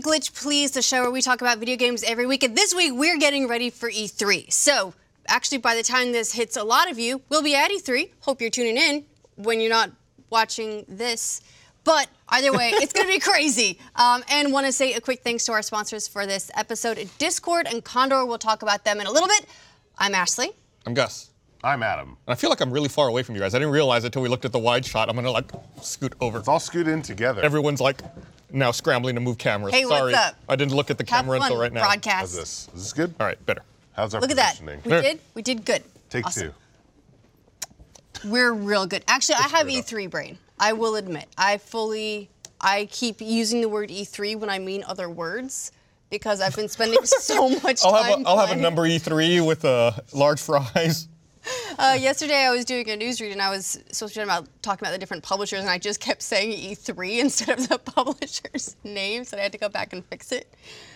to Glitch Please, the show where we talk about video games every week. And this week, we're getting ready for E3. So, actually, by the time this hits a lot of you, we'll be at E3. Hope you're tuning in when you're not watching this. But either way, it's going to be crazy. Um, and want to say a quick thanks to our sponsors for this episode Discord and Condor. We'll talk about them in a little bit. I'm Ashley. I'm Gus. I'm Adam. And I feel like I'm really far away from you guys. I didn't realize it until we looked at the wide shot. I'm gonna like scoot over. It's all scoot in together. Everyone's like now scrambling to move cameras. Hey, what's Sorry, up? I didn't look at the Have camera fun, until right now. How's broadcast. this? Is this good? All right, better. How's our Look at that. positioning? We did. We did good. Take Awesome. two. We're real good. Actually, I have. E3 brain. I will admit. I fully, I keep using the word E3 when I mean other words because I've been spending so much time I'll time. have a, I'll have a playing. number E3 with uh, large fries. Uh, yesterday, I was doing a newsread and I was supposed to be about, talking about the different publishers, and I just kept saying E3 instead of the publisher's names, and I had to go back and fix it.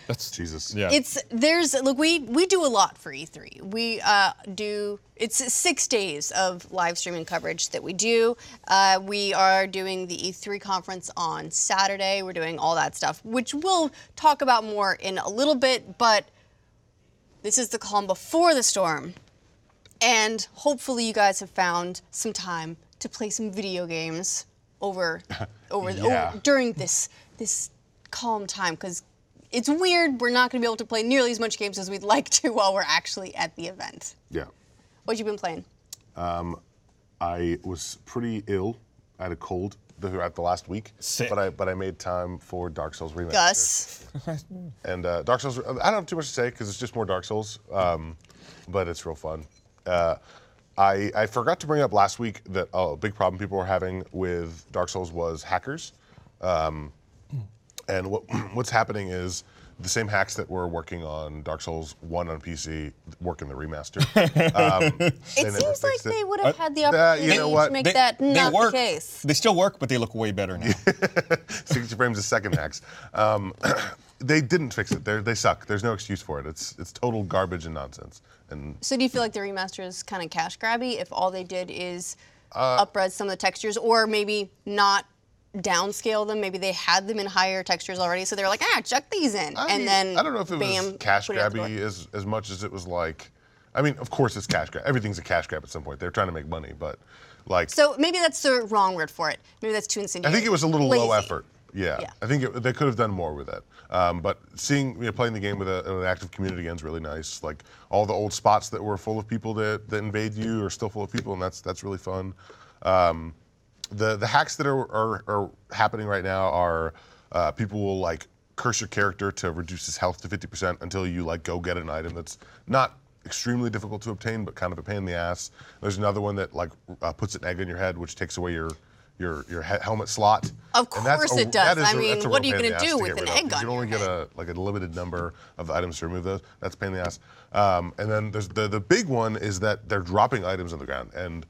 That's Jesus. Yeah. It's there's look we we do a lot for E3. We uh, do it's six days of live streaming coverage that we do. Uh, we are doing the E3 conference on Saturday. We're doing all that stuff, which we'll talk about more in a little bit. But this is the calm before the storm, and hopefully you guys have found some time to play some video games over over, Yeah. over during this this calm time because it's weird. We're not going to be able to play nearly as much games as we'd like to while we're actually at the event. Yeah. What you been playing? I was pretty ill. I had a cold throughout the last week. Sick. But I but I made time for Dark Souls Remaster. Gus. And uh, Dark Souls. I don't have too much to say because it's just more Dark Souls. Um, but it's real fun. Uh, I I forgot to bring up last week that a big problem people were having with Dark Souls was hackers. Um, and what what's happening is the same hacks that were working on Dark Souls 1 on PC work in the remaster. Um, It they seems like it. they would have had the uh, opportunity you know what? to make They, that they not work. the case. They still work, but they look way better now. 60 frames a second hacks. Um, they didn't fix it. They're, they suck. There's no excuse for it. It's it's total garbage and nonsense. And So do you feel like the remaster is kind of cash grabby if all they did is Uh, upres some of the textures, or maybe not downscale them? Maybe they had them in higher textures already, so they were like, ah, chuck these in, I and mean, then I don't know if it bam, was cash put it out the grabby as as much as it was like. I mean, of course it's cash grab. Everything's a cash grab at some point. They're trying to make money, but like So maybe that's the wrong word for it. Maybe that's too insinuating. I think it was a little low effort. Yeah, Yeah. I think it, they could have done more with it. Um, but seeing, you know, playing the game with a, an active community again is really nice. Like all the old spots that were full of people that, that invade you are still full of people, and that's that's really fun. Um, the the hacks that are, are, are happening right now are uh, people will like curse your character to reduce his health to 50% until you like go get an item that's not extremely difficult to obtain but kind of a pain in the ass. There's another one that like uh, puts an egg in your head which takes away your your your helmet slot. Of And that's course a- it does. that is I a- mean, what are you gonna do with get an rid of, egg 'cause on You can only get a like a limited number of items to remove those. That's a pain in the ass. Um, and then there's the the big one is that they're dropping items on the ground and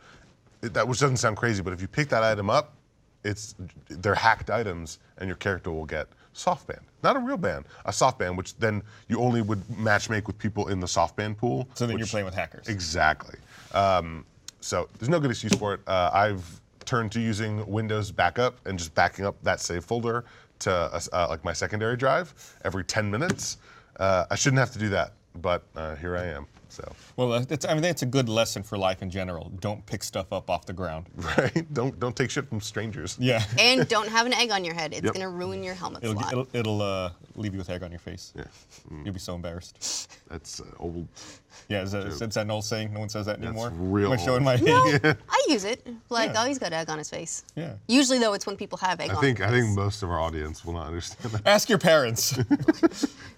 it, that which doesn't sound crazy, but if you pick that item up, it's they're hacked items, and your character will get soft band, not a real band, a soft band, which then you only would match make with people in the soft band pool. So then you're playing with hackers. Exactly. Um, so there's no good excuse for it. Uh, I've turned to using Windows backup and just backing up that save folder to uh, uh, like my secondary drive every 10 minutes. Uh, I shouldn't have to do that, but uh, here I am. So, Well, that's, I mean, that's a good lesson for life in general. Don't pick stuff up off the ground. right? Don't don't take shit from strangers. Yeah. And don't have an egg on your head. It's Yep. gonna ruin your helmet It'll, slot. it'll, it'll uh, leave you with egg on your face. Yeah. You'll be so embarrassed. That's uh, old. Yeah, is that, is that an old saying? No one says that That's anymore? real Am I showing old. my no, I use it. Like, Yeah. oh, he's got egg on his face. Yeah. Usually, though, it's when people have egg I on think their I think most of our audience will not understand that. Ask your parents.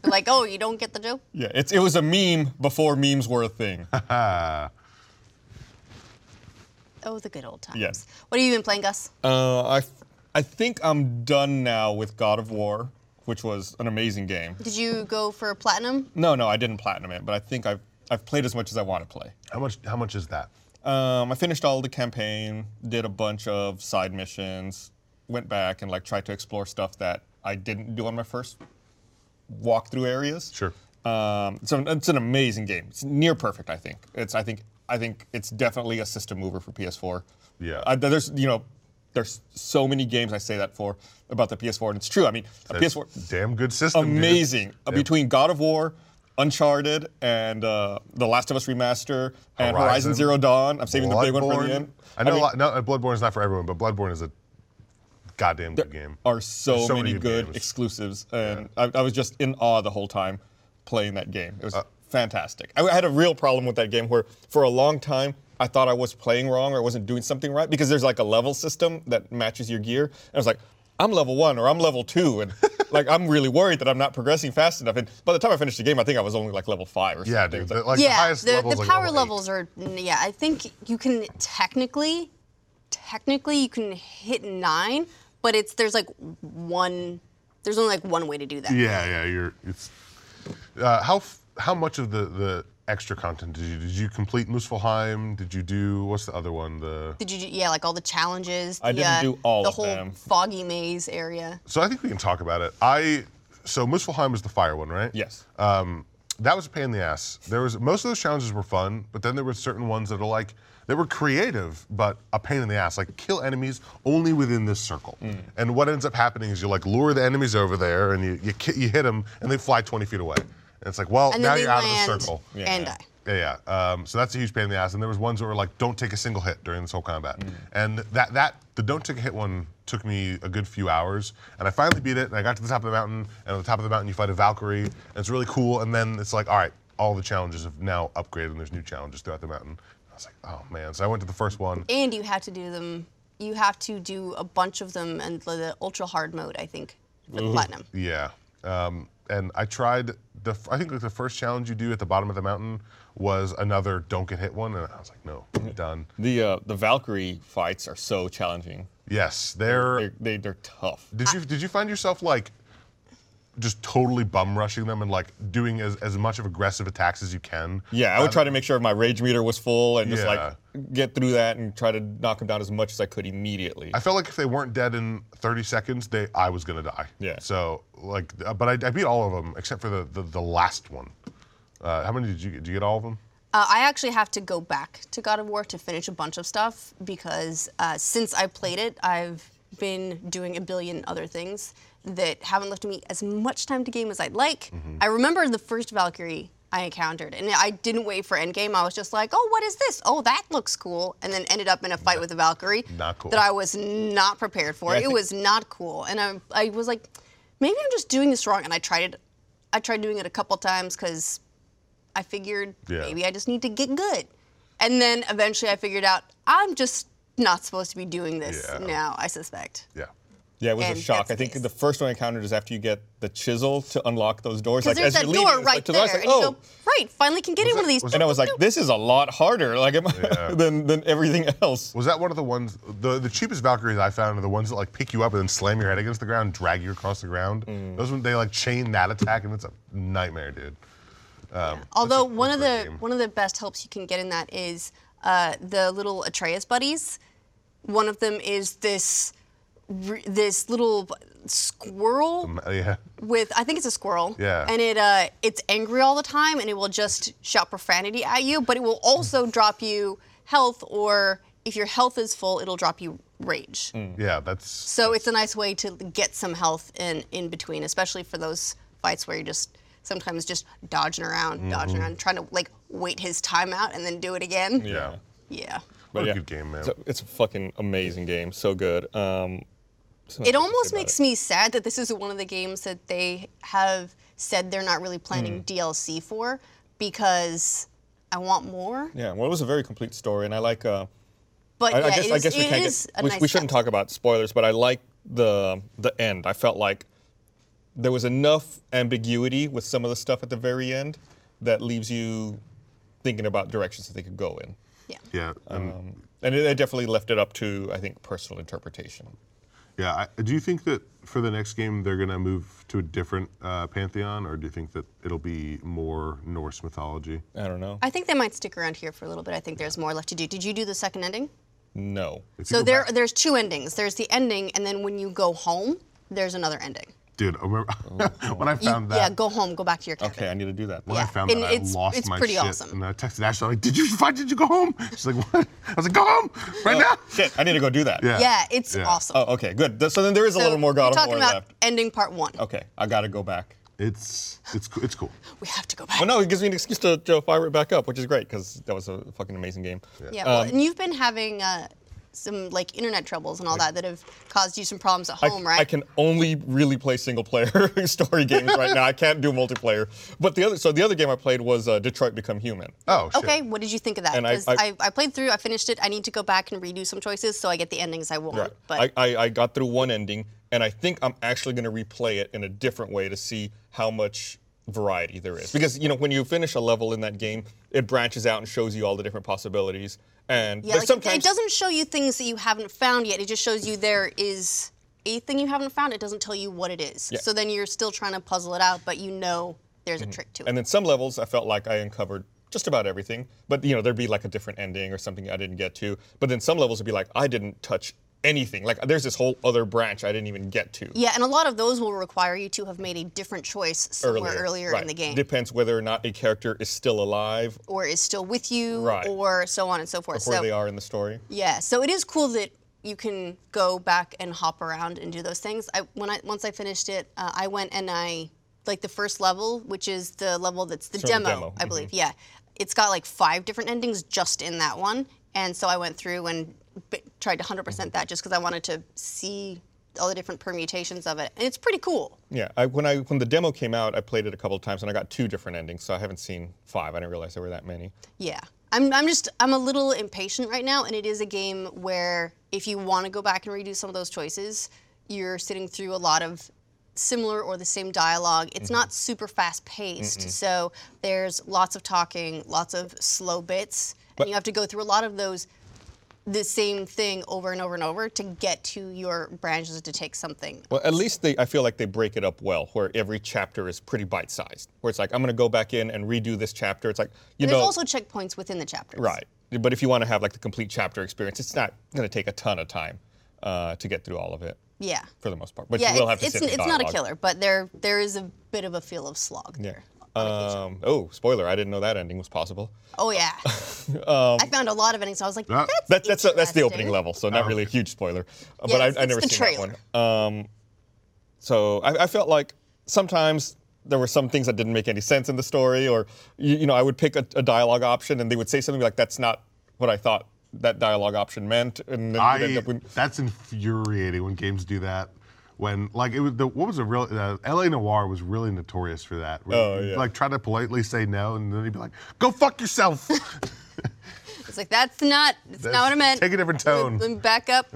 Like, oh, you don't get the joke? yeah, it's, it was a meme before memes were a thing. Oh, the good old times. Yes. What have you been playing, Gus? Uh, I, f- I think I'm done now with God of War, which was an amazing game. Did you go for platinum? No, no, I didn't platinum it, but I think I've, I've played as much as I want to play. how much how much is that? Um, I finished all the campaign, did a bunch of side missions, went back and like tried to explore stuff that I didn't do on my first walkthrough areas. Sure. Um, so it's an amazing game. It's near perfect, I think. It's I think I think it's definitely a system mover for PS4. Yeah. Uh, there's you know, there's so many games I say that for about the PS4, and it's true. I mean, a That's PS4 damn good system. amazing Uh, between God of War, Uncharted, and uh, The Last of Us remaster, and Horizon Horizon, Zero Dawn. I'm saving the big one for Bloodborne. the end. I know mean, a lot, no, Bloodborne is not for everyone, but Bloodborne is a goddamn good game. are so, so many, many good games. exclusives, and I, I was just in awe the whole time playing that game. It was Uh, fantastic. I, I had a real problem with that game where, for a long time, I thought I was playing wrong or I wasn't doing something right because there's like a level system that matches your gear. And I was like, I'm level one or I'm level two, and like I'm really worried that I'm not progressing fast enough. And by the time I finished the game, I think I was only like level five or something. Yeah, It dude. was the- like- like the yeah, highest the, level is the like power level eight. levels are yeah. I think you can technically, technically you can hit nine, but it's there's like one. There's only like one way to do that. Yeah, yeah. You're. It's. Uh, how how much of the the extra content did you did you complete Muspelheim? Did you do what's the other one? The Did you do, yeah like all the challenges? I the, didn't uh, do all the of whole them. foggy maze area. so I think we can talk about it. I so Muspelheim is the fire one, right? yes. Um, that was a pain in the ass. There was most of those challenges were fun, but then there were certain ones that are like they were creative, but a pain in the ass. Like kill enemies only within this circle. Mm. And what ends up happening is you like lure the enemies over there, and you you, ki- you hit them, and they fly 20 feet away. And it's like, well, And now you're out of the circle. Yeah. and die. Yeah, yeah. Um, so that's a huge pain in the ass. And there was ones that were like, don't take a single hit during this whole combat. And that that the don't take a hit one took me a good few hours. And I finally beat it. And I got to the top of the mountain. And at the top of the mountain, you fight a Valkyrie. And it's really cool. And then it's like, all right, all the challenges have now upgraded, and there's new challenges throughout the mountain. I was like, oh man. So I went to the first one. And you have to do them. You have to do a bunch of them and the ultra hard mode. I think for the platinum. Yeah. Um, and I tried the. f- I think like the first challenge you do at the bottom of the mountain was another don't get hit one, and I was like, no, I'm done. The uh, the Valkyrie fights are so challenging. Yes, they're They're, they, they're tough. Did you did you find yourself like just totally bum rushing them and like doing as, as much of aggressive attacks as you can? Yeah, I would try to make sure my rage meter was full and just Yeah. like get through that and try to knock them down as much as I could immediately. I felt like if they weren't dead in 30 seconds, they I was gonna die. Yeah. So like, uh, but I, I beat all of them except for the the, the last one. Uh, how many did you get? Did you get all of them? Uh, I actually have to go back to God of War to finish a bunch of stuff because uh, since I played it, I've been doing a billion other things that haven't left me as much time to game as I'd like. Mm-hmm. I remember the first Valkyrie I encountered, and I didn't wait for endgame. I was just like, "Oh, what is this? Oh, that looks cool," and then ended up in a fight with a Valkyrie Not cool. that I was not prepared for. Yeah, it was not cool, and I, I was like, maybe I'm just doing this wrong. And I tried it. I tried doing it a couple times because I figured Yeah. maybe I just need to get good. And then eventually I figured out I'm just not supposed to be doing this Yeah. now, I suspect. Yeah. Yeah, it was and a shock. I think nice. the first one I encountered is after you get the chisel to unlock those doors. Like there's as that you're door leaving, right like to the there, right, it's and like, you oh. go, right, finally can get in that- one of these. was And I was like, this is a lot harder, like Yeah. than than everything else. Was that one of the ones? The the cheapest Valkyries I found are the ones that like pick you up and then slam your head against the ground, drag you across the ground. Mm. Those when they like chain that attack, and it's a nightmare, dude. Um, Although one of the game. one of the best helps you can get in that is uh, the little Atreus buddies. One of them is this r- this little squirrel mm, uh, yeah. with I think it's a squirrel. Yeah. And it uh it's angry all the time and it will just shout profanity at you, but it will also mm. drop you health or if your health is full, it'll drop you rage. Mm. Yeah, that's So it's a nice way to get some health in in between, especially for those fights where you're just sometimes just dodging around, mm-hmm. dodging around, trying to like wait his time out and then do it again. yeah. Yeah. What a yeah, good game, man. It's a, it's a fucking amazing game. So good. Um, so much It almost makes it. me sad that this is one of the games that they have said they're not really planning DLC for because I want more. Yeah, well, it was a very complete story, and I like. Uh, But I, yeah, I guess it I guess we can't get. We, nice we shouldn't touch. talk about spoilers, but I like the the end. I felt like there was enough ambiguity with some of the stuff at the very end that leaves you thinking about directions that they could go in. Yeah. yeah. And Um, and it, it definitely left it up to I think personal interpretation. Yeah. I, do you think that for the next game they're gonna move to a different uh, pantheon, or do you think that it'll be more Norse mythology? I don't know. I think they might stick around here for a little bit. I think there's more left to do. Did you do the second ending? no. If So there, back- there's two endings. There's the ending, and then when you go home, there's another ending. Dude, I remember when I You- found that. yeah, go home, go back to your cabin. Okay, I need to do that. When I found and that, it's- I lost it's my pretty shit. awesome. And I texted Ashley, like, did you find, did you go home? She's like, what? I was like, go home right now. Shit, I need to go do that. Yeah. Yeah, it's Yeah. awesome. Oh, okay, good. So then there is a little more God we're of talking War about left. ending part one. Okay, I got to go back. It's it's it's cool. We have to go back. Well, no, it gives me an excuse to, to fire it back up, which is great because that was a fucking amazing game. Yeah, well, Um, and you've been having uh, some like internet troubles and all that that have caused you some problems at I, home, right? I can only really play single player story games right now. I can't do multiplayer. But the other, so the other game I played was uh, Detroit Become Human. Oh shit. Okay, what did you think of that? And I- I- I, I, played through, I finished it. I need to go back and redo some choices so I get the endings I want. Right. But I, I, I got through one ending, and I think I'm actually going to replay it in a different way to see how much variety there is. Because you know, when you finish a level in that game, it branches out and shows you all the different possibilities. And yeah, like, it- sometimes it doesn't show you things that you haven't found yet. It just shows you there is a thing you haven't found. It doesn't tell you what it is. Yeah. So then you're still trying to puzzle it out, but you know there's a trick to it. Mm-hmm. And then some levels, I felt like I uncovered just about everything. But you know, there'd be like a different ending or something I didn't get to. But then some levels would be like, I didn't touch anything. Like there's this whole other branch I didn't even get to. yeah, and a lot of those will require you to have made a different choice somewhere earlier, right. in the game. Depends whether or not a character is still alive or is still with you, Right. or so on and so forth. where so they are in the story. yeah, so it is cool that you can go back and hop around and do those things. I when I once I finished it, uh, I went and I like the first level, which is the level that's the Sort of demo, demo, I believe. Yeah, it's got like five different endings just in that one, and so I went through and tried to 100% that just because I wanted to see all the different permutations of it, and it's pretty cool. Yeah, I, when I when the demo came out, I played it a couple of times and I got two different endings. So I haven't seen five. I didn't realize there were that many. Yeah. I'm, I'm just I'm a little impatient right now and it is a game where if you want to go back and redo some of those choices, you're sitting through a lot of similar or the same dialogue. It's not mm-hmm. super fast paced. So there's lots of talking, lots of slow bits, and you have to go through a lot of those the same thing over and over and over to get to your branches to take something. Well, at least they, I feel like they break it up well, where every chapter is pretty bite-sized. Where it's like I'm going to go back in and redo this chapter. It's like you There's know, There's also checkpoints within the chapters. right. But if you want to have like the complete chapter experience, it's not going to take a ton of time uh, to get through all of it Yeah. for the most part. But Yeah, you will have to it's, sit it's not a killer, but there there is a bit of a feel of slog Yeah. there. On occasion. Um, oh, spoiler! I didn't know that ending was possible. Oh yeah. I found a lot of endings. So I was like, Ah. that's That, that's that's the opening level, so not really a huge spoiler. Yeah, but I, it's- I it's never the seen trailer. that one. Um, so I, I felt like sometimes there were some things that didn't make any sense in the story, or you, you know, I would pick a, a dialogue option and they would say something like, "That's not what I thought that dialogue option meant," and then you'd end I up with, that's infuriating when games do that. When like it was the what was a real uh, L.A. Noire was really notorious for that. where Oh, yeah. Like try to politely say no, and then he'd be like, "Go fuck yourself." It's like that's not that's, That's- not what I meant. take a different tone. Let me back up.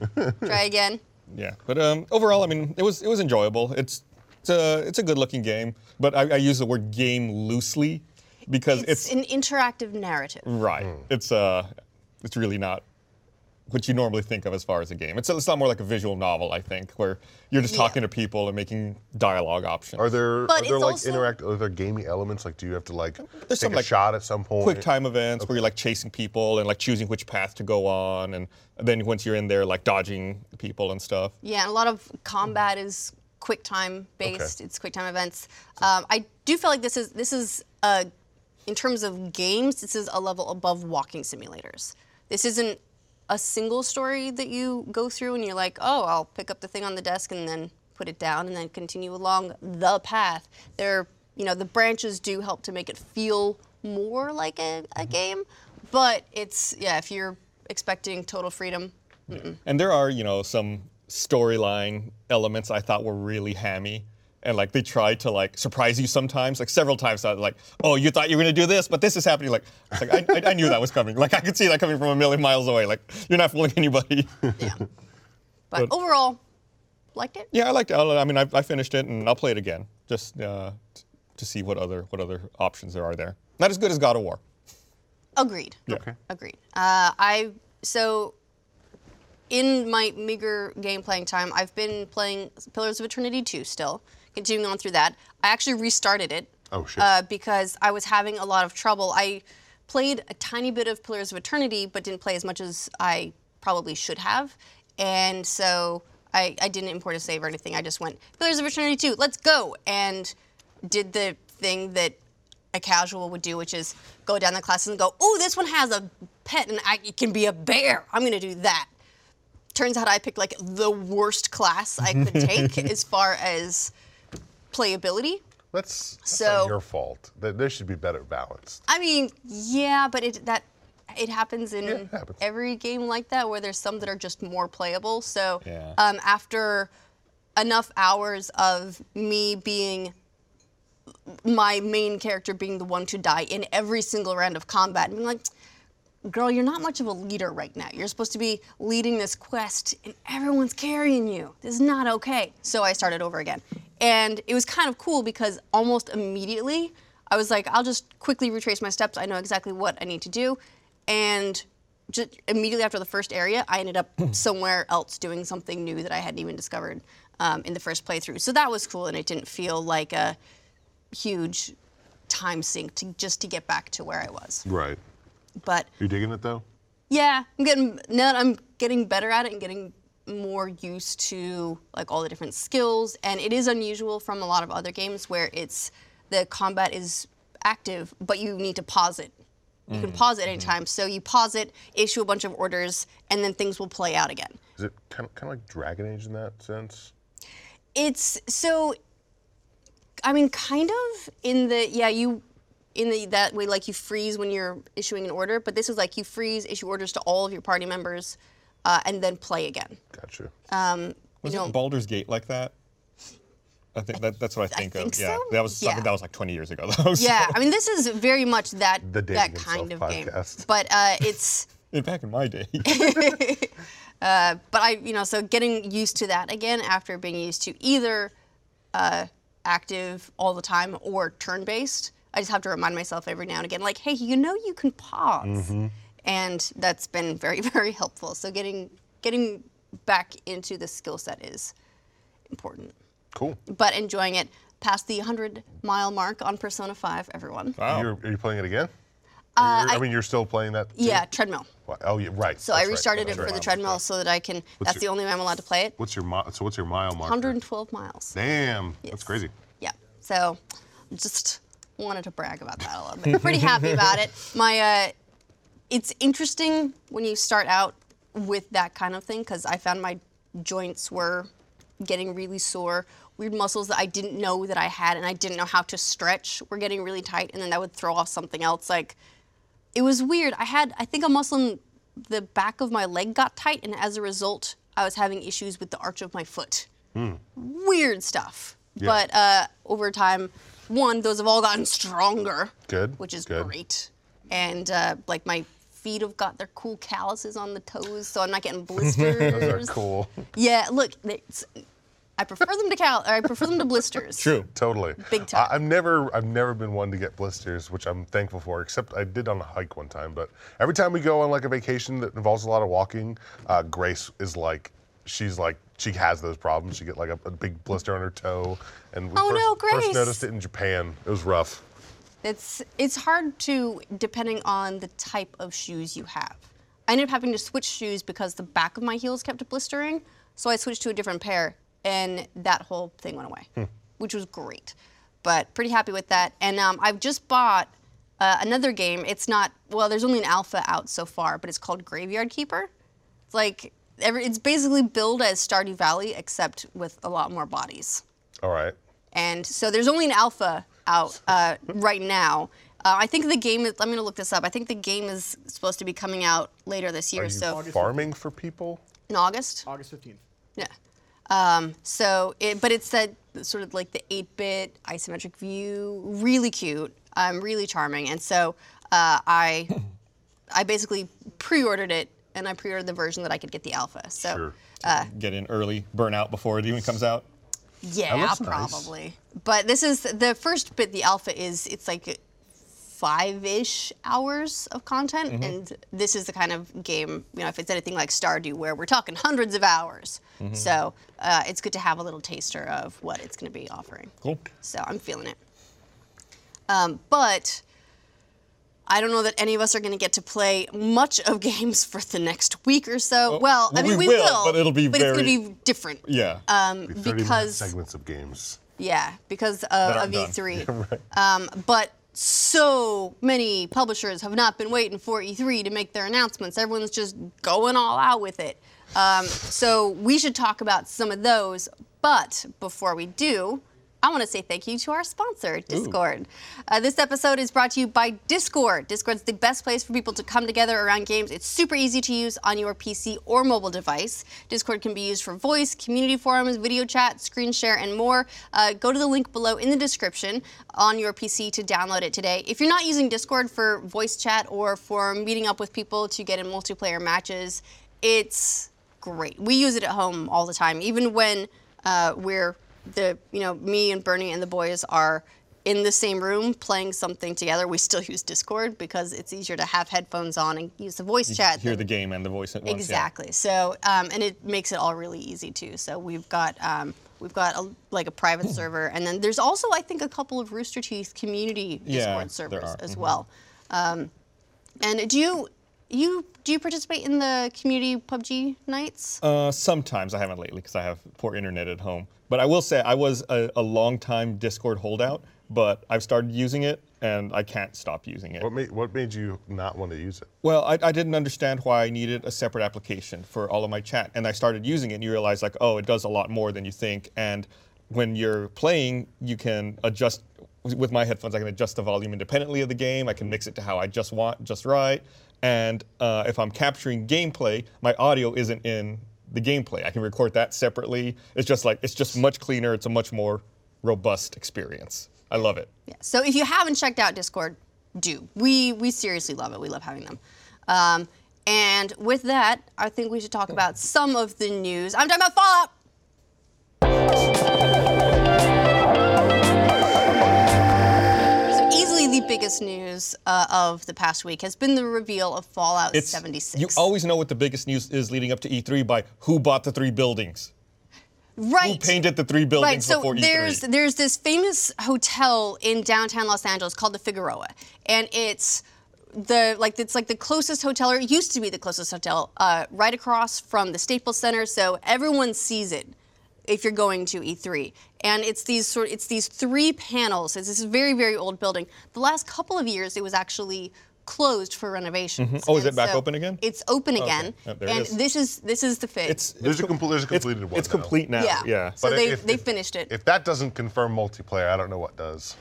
Try again. yeah. But um, overall, I mean, it was it was enjoyable. It's it's a it's a good looking game, but I, I use the word game loosely because It's, it's an interactive narrative. Right. It's uh, it's really not what you normally think of as far as a game. It's it's not more like a visual novel, I think, where you're just Yeah. talking to people and making dialogue options. Are there But are there like also- interact? Are there gamey elements? Like, do you have to like take some, a like, shot at some point? quick time events where you're like chasing people and like choosing which path to go on, and then once you're in there, like dodging people and stuff. Yeah, and a lot of combat is quick time based. It's quick time events. Um, I do feel like this is this is uh, in terms of games, this is a level above walking simulators. This isn't a single story that you go through and you're like, oh, I'll pick up the thing on the desk and then put it down and then continue along the path. There, you know, the branches do help to make it feel more like a, a mm-hmm. game, but it's yeah, if you're expecting total freedom, And there are, you know, some storyline elements I thought were really hammy. And like they try to like surprise you sometimes, like several times. I was like, "Oh, you thought you were gonna do this, but this is happening." Like, it's like I, I, I knew that was coming. Like I could see that coming from a million miles away. Like you're not fooling anybody. yeah. But overall, liked it. yeah, I liked it. I mean, I, I finished it, and I'll play it again just uh, t- to see what other what other options there are there. Not as good as God of War. Agreed. Okay. Agreed. Uh, I so in my meager game playing time, I've been playing Pillars of Eternity 2 still, continuing on through that. I actually restarted it. Oh, shit. Uh, because I was having a lot of trouble. I played a tiny bit of Pillars of Eternity, but didn't play as much as I probably should have, and so I, I didn't import a save or anything. I just went Pillars of Eternity 2, let's go, and did the thing that a casual would do, which is go down the classes and go, oh, this one has a pet and I, it can be a bear. I'm gonna do that. Turns out I picked like the worst class I could take as far as playability. That's, that's So- not your fault. There there should be better balance. I mean, yeah, but it that it happens in Yeah, it happens. every game like that where there's some that are just more playable. So Yeah. um, after enough hours of me being my main character being the one to die in every single round of combat and being like girl you're not much of a leader right now you're supposed to be leading this quest and everyone's carrying you this is not okay so i started over again and it was kind of cool because almost immediately i was like i'll just quickly retrace my steps i know exactly what i need to do and just immediately after the first area i ended up somewhere else doing something new that i hadn't even discovered um, in the first playthrough so that was cool and it didn't feel like a huge time sink to just to get back to where I was. Right. But you're digging it though? yeah, I'm getting now that I'm getting better at it and getting more used to like all the different skills and it is unusual from a lot of other games where it's the combat is active but you need to pause it. You can mm-hmm. pause it mm-hmm. anytime. So you pause it, issue a bunch of orders, and then things will play out again. Is it kind of, kind of like Dragon Age in that sense? It's so. I mean, kind of in the yeah you, in the that way like you freeze when you're issuing an order, but this is like you freeze, issue orders to all of your party members, uh, and then play again. Gotcha. Um, was know- it Baldur's Gate like that? I think that, that's what I think, think of. Yeah, that was something Yeah. that was like 20 years ago though. so- Yeah, I mean this is very much that The that kind of game, but uh, it's. Yeah, back in my day. but I, you know, so getting used to that again after being used to either uh, active all the time or turn-based. I just have to remind myself every now and again, like, hey, you know, you can pause, and that's been very, very helpful. So getting getting back into the skill set is important, Cool. but enjoying it past the 100 mile mark on Persona 5. Everyone, Wow. You're, are you playing it again? Are you- I, I- mean, you're still playing that? too? yeah, treadmill. Wha- Oh, yeah, right. So I that's right, restarted that's it for right. the treadmill so that I can. that's your- the only way I'm allowed to play it. What's your mi- so? What's your mile mark? 112 miles. Damn, that's crazy. Yeah. So just wanted to brag about that a little bit. We're pretty happy about it. My uh, it's interesting when you start out with that kind of thing because I found my joints were getting really sore. Weird muscles that I didn't know that I had and I didn't know how to stretch were getting really tight, and then that would throw off something else. Like it was weird. I had I think a muscle in the back of my leg got tight, and as a result, I was having issues with the arch of my foot. Weird stuff. But uh, over time, one, those have all gotten stronger. Good, Which is good. great. And uh, like my feet have got their cool calluses on the toes, so I'm not getting blisters. Those are cool. Yeah, look, I prefer them to cal. Or I prefer them to blisters. True. Totally. Big time. I, I've never, I've never been one to get blisters, which I'm thankful for. Except I did on a hike one time. But every time we go on like a vacation that involves a lot of walking, uh, Grace is like, she's like, she has those problems. She get like a, a big blister on her toe, and we Oh, first, no, first noticed it in Japan. It was rough. It's it's hard to depending on the type of shoes you have. I ended up having to switch shoes because the back of my heels kept blistering, so I switched to a different pair, and that whole thing went away, which was great. But pretty happy with that. And um, I've just bought uh, another game. It's not well. There's only an alpha out so far, but it's called Graveyard Keeper. It's like every, it's basically billed as Stardew Valley, except with a lot more bodies. All right. And so there's only an alpha out uh, right now. Uh, I think the game is, I'm going to look this up. I think the game is supposed to be coming out later this year, Are you so farming for people? in August. August 15th. Yeah. Um, so, it, but it's that sort of like the 8-bit isometric view, really cute, um, really charming, and so uh, I, I basically pre-ordered it, and I pre-ordered the version that I could get the alpha. So, Sure. Get in early, burn out before it even comes out. yeah, probably. nice. Probably. But this is the first bit. The alpha is it's like five-ish hours of content, Mm-hmm. and this is the kind of game you know if it's anything like Stardew where we're talking hundreds of hours. Mm-hmm. So uh, it's good to have a little taster of what it's going to be offering. Cool. So I'm feeling it. Um, but I don't know that any of us are going to get to play much of games for the next week or so. well, I we mean, we, will, but it'll be but it's going very- to be different. Yeah. Um, 30 minute because segments of games. Yeah, because of, of. E3. um, but so many publishers have not been waiting for E3 to make their announcements. Everyone's just going all out with it. Um, so we should talk about some of those. But before we do, I want to say thank you to our sponsor, Discord. Uh, this episode is brought to you by Discord. Discord's the best place for people to come together around games. It's super easy to use on your PC or mobile device. Discord can be used for voice, community forums, video chat, screen share, and more. Uh, go to the link below in the description on your PC to download it today. If you're not using Discord for voice chat or for meeting up with people to get in multiplayer matches, it's great. We use it at home all the time, even when uh, we're the you know me and Bernie and the boys are in the same room playing something together. We still use Discord because it's easier to have headphones on and use the voice chat. Hear than- the game and the voice at once. yeah. Exactly. So, um, and it makes it all really easy too. So we've got um, we've got a, like a private server, and then there's also I think a couple of Rooster Teeth community Yeah, Discord servers as Mhm. well. Um, and do you you do you participate in the community PUBG nights? Uh, sometimes I haven't lately because I have poor internet at home. But I will say I was a, a long time Discord holdout, but I've started using it and I can't stop using it. What made what made you not want to use it? Well, I, I didn't understand why I needed a separate application for all of my chat, and I started using it, and you realize like, oh, it does a lot more than you think. And when you're playing, you can adjust. With my headphones, I can adjust the volume independently of the game. I can mix it to how I just want, just right. And uh, if I'm capturing gameplay, my audio isn't in the gameplay. I can record that separately. It's just like it's just much cleaner. It's a much more robust experience. I love it. Yeah. So if you haven't checked out Discord, do. We we seriously love it. We love having them. Um, and with that, I think we should talk about some of the news. I'm talking about Fallout. The biggest news uh, of the past week has been the reveal of Fallout It's 76. you always know what the biggest news is leading up to E3 by who bought the three buildings. right. Who painted the three buildings Right, so before E there's E3? there's this famous hotel in downtown Los Angeles called the Figueroa, and it's the like it's like the closest hotel, or it used to be the closest hotel, uh, right across from the Staples Center, so everyone sees it if you're going to E3. And it's these sort it's these three panels. It's this very very old building. The last couple of years, it was actually closed for renovations. Mm-hmm. Oh, is And it back so open again? It's open again, Oh, there it and is. this is this is the fit. It's There's a com- complete- there's a it's- completed one It's now. complete now. yeah. Yeah. So But they if- they if- finished it. If that doesn't confirm multiplayer, I don't know what does.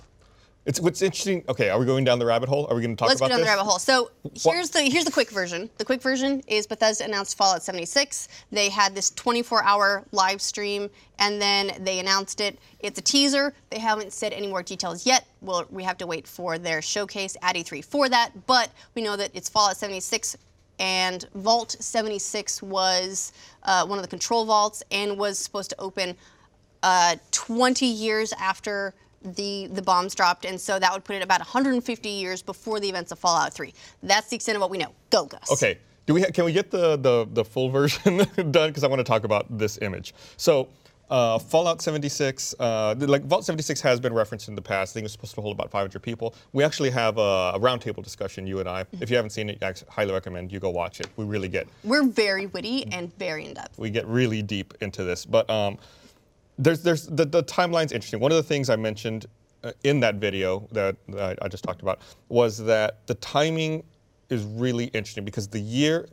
It's what's interesting. Okay, are we going down the rabbit hole? Are we going to talk Let's go about down the rabbit hole. So What- here's the here's the quick version. The quick version is Bethesda announced Fallout 76. They had this 24-hour live stream, and then they announced it. It's a teaser. They haven't said any more details yet. Well, we have to wait for their showcase at E3 for that. But we know that it's Fallout 76. And Vault 76 was uh, one of the control vaults and was supposed to open uh, 20 years after the the bombs dropped, and so that would put it about 150 years before the events of Fallout 3. That's the extent of what we know. Go, Gus. Okay. Do we can we get the the, the full version done? Because I want to talk about this image. So. Uh, Fallout 76, uh, like Vault 76 has been referenced in the past. I think it was supposed to hold about 500 people. We actually have a, a roundtable discussion, you and I. If you haven't seen it, I highly recommend you go watch it. We really get We're very witty and very in depth. we get really deep into this. But um, there's there's the, the timeline's interesting. One of the things I mentioned uh, in that video that, that I just talked about was that the timing is really interesting because the year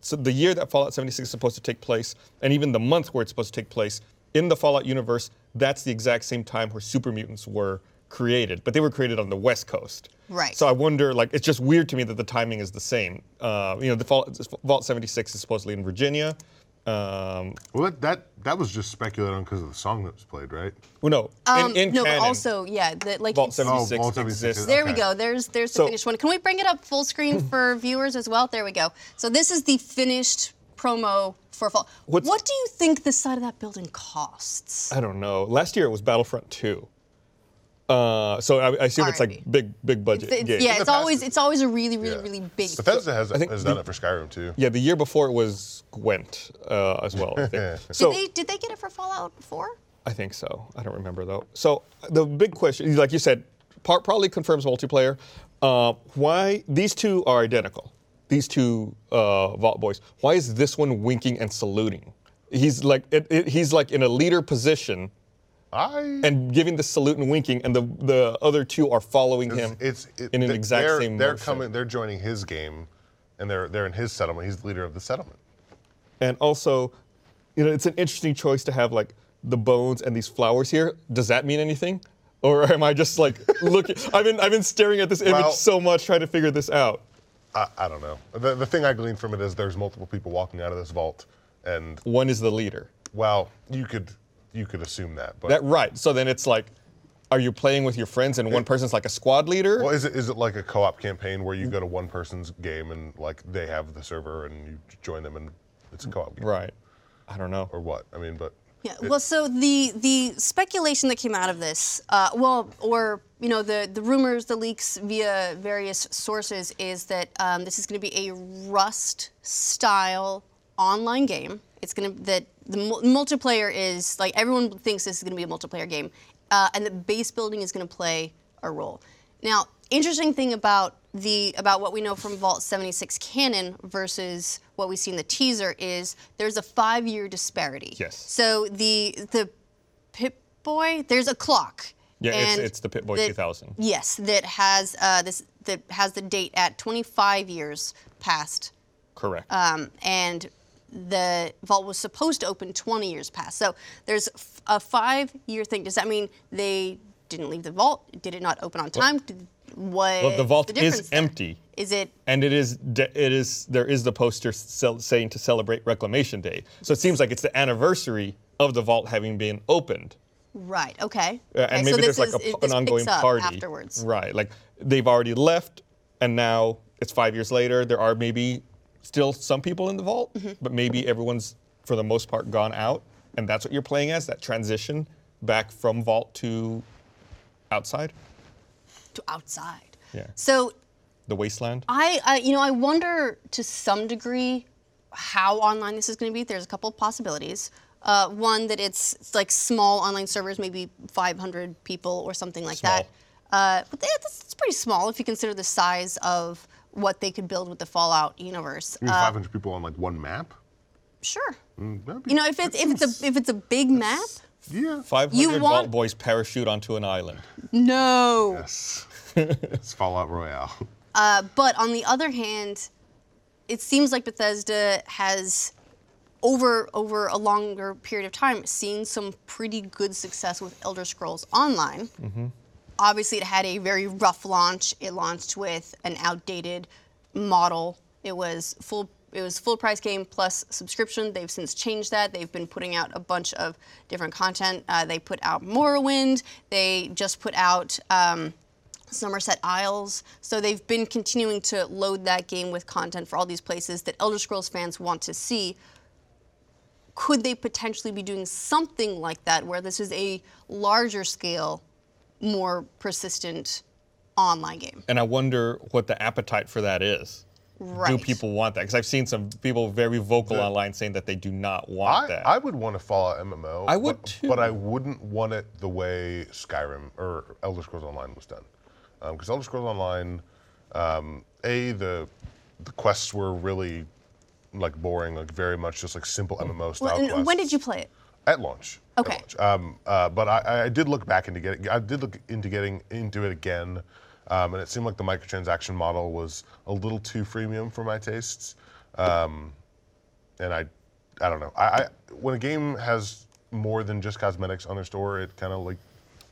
so the year that Fallout 76 is supposed to take place, and even the month where it's supposed to take place in the Fallout universe, that's the exact same time where super mutants were created, but they were created on the West Coast. Right. So I wonder, like, it's just weird to me that the timing is the same. Uh, you know, the Vault, Vault 76 is supposedly in Virginia. Um, Well, that that, that was just speculated on because of the song that was played, right? well, no, Um, in, in no, canon, but also, yeah, the, like Vault 76 Oh, Vault 76 exists. is- There we go. There's there's the So- finished one. Can we bring it up full screen for viewers as well? There we go. So this is the finished promo for fall. What's- what do you think the side of that building costs? I don't know. Last year it was Battlefront 2. Uh, so I, I assume it's like R&B. big, big budget. It's- game. yeah, it's always it's always a really really Yeah. really big. Bethesda has, I think has the- done it for Skyrim too. Yeah, the year before it was Gwent uh, as well. I think. so did they did they get it for Fallout 4? I think so. I don't remember though. So the big question, like you said, par- probably confirms multiplayer. Uh, why these two are identical? These two uh, Vault Boys. Why is this one winking and saluting? He's like it, it, he's like in a leader position I and giving the salute and winking, and the the other two are following him it's it, in an th- exact they're, same They're motion. coming. They're joining his game, and they're they're in his settlement. He's the leader of the settlement. And also, you know, it's an interesting choice to have like the bones and these flowers here. Does that mean anything? Or am I just like looking? I've been I've been staring at this image Well- so much trying to figure this out. I, I don't know. The, the thing I gleaned from it is there's multiple people walking out of this vault, and One is the leader. well, you could you could assume that, but That right. So then it's like, are you playing with your friends and one person's like a squad leader? well, is it is it like a co-op campaign where you go to one person's game and like they have the server and you join them and it's a co-op game, Right. I don't know. or what? I mean, but Yeah. Well, so the the speculation that came out of this, uh, well, or you know, the the rumors, the leaks via various sources, is that um, this is going to be a Rust style online game. It's going to that the multiplayer is like everyone thinks this is going to be a multiplayer game, uh, and the base building is going to play a role. Now, interesting thing about the about what we know from Vault 76 canon versus what we see in the teaser is there's a five-year disparity. Yes. So the the Pip Boy, there's a clock. Yeah, it's- it's the Pip-Boy that- 2000. Yes, that has uh, this that has the date at 25 years past Correct. um, and the vault was supposed to open 20 years past. So there's a five-year thing. Does that mean they didn't leave the vault? Did it not open on time? Did, what? well, the vault difference is there? empty. Is it? And it is, it is, there is the poster saying to celebrate Reclamation Day. So it seems like it's the anniversary of the vault having been opened. Right. Okay. Uh, and so maybe this there's like is, a, an ongoing party afterwards. Right, like they've already left, and now it's five years later. There are maybe still some people in the vault, Mm-hmm. but maybe everyone's for the most part gone out, and that's what you're playing as that transition back from vault to outside, To outside. Yeah. So the wasteland. I, I, you know, I wonder to some degree how online this is going to be. There's a couple of possibilities. Uh, one that it's, it's like small online servers, maybe 500 people or something like that. Uh, but that's, that's pretty small if you consider the size of what they could build with the Fallout universe. you mean Uh, 500 people on like one map. sure. That'd be- You know, if it's if it's a if it's a big map, yeah. 500 You vault want- boys parachute onto an island. no. Yes. it's Fallout Royale. Uh, but on the other hand, it seems like Bethesda has, over over a longer period of time, seen some pretty good success with Elder Scrolls Online. Obviously, it had a very rough launch. It launched with an outdated model. It was full. It was full price game plus subscription. They've since changed that. They've been putting out a bunch of different content. Uh, they put out Morrowind. They just put out. Um, Summerset Isles. So they've been continuing to load that game with content for all these places that Elder Scrolls fans want to see. Could they potentially be doing something like that where this is a larger scale, more persistent online game? And I wonder what the appetite for that is. Do people want that? Because I've seen some people very vocal online saying that they do not want I, that. I would want to follow MMO. I would but, too. But I wouldn't want it the way Skyrim or Elder Scrolls Online was done. Because Elder Scrolls Online, um, a the the quests were really like boring, like very much just like simple MMO style Well, quests. when did you play it? At launch. at Okay. launch. Um, uh, but I, I did look back into getting. I did look into getting into it again, um, and it seemed like the microtransaction model was a little too freemium for my tastes. Um, and I, I don't know. I, I when a game has more than just cosmetics on their store, it kind of like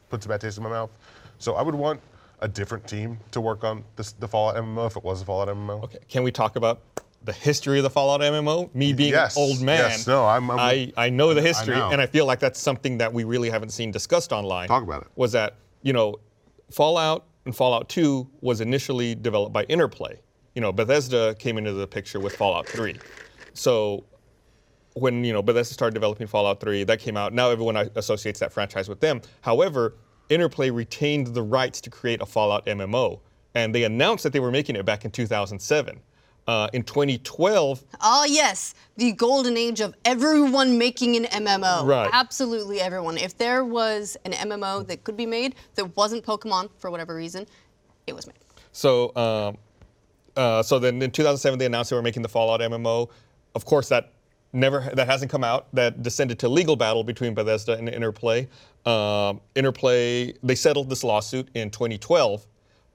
puts a bad taste in my mouth. So I would want a different team to work on this, the Fallout MMO if it was a Fallout MMO. Okay, can we talk about the history of the Fallout MMO? Me being Yes, an old man, yes, no, I'm- I'm- I, I know the history, know. and I feel like that's something that we really haven't seen discussed online. Talk about it. Was that you know, Fallout and Fallout 2 was initially developed by Interplay. You know, Bethesda came into the picture with Fallout 3. So when you know Bethesda started developing Fallout 3, that came out. Now everyone associates that franchise with them. However, Interplay retained the rights to create a Fallout MMO, and they announced that they were making it back in 2007. Uh, in 2012, Oh yes, the golden age of everyone making an MMO. Right. Absolutely everyone. If there was an MMO that could be made that wasn't Pokemon for whatever reason, it was made. So, um, uh, so then in 2007 they announced they were making the Fallout MMO. Of course, that never that hasn't come out. That descended to legal battle between Bethesda and Interplay. Um, Interplay they settled this lawsuit in 2012,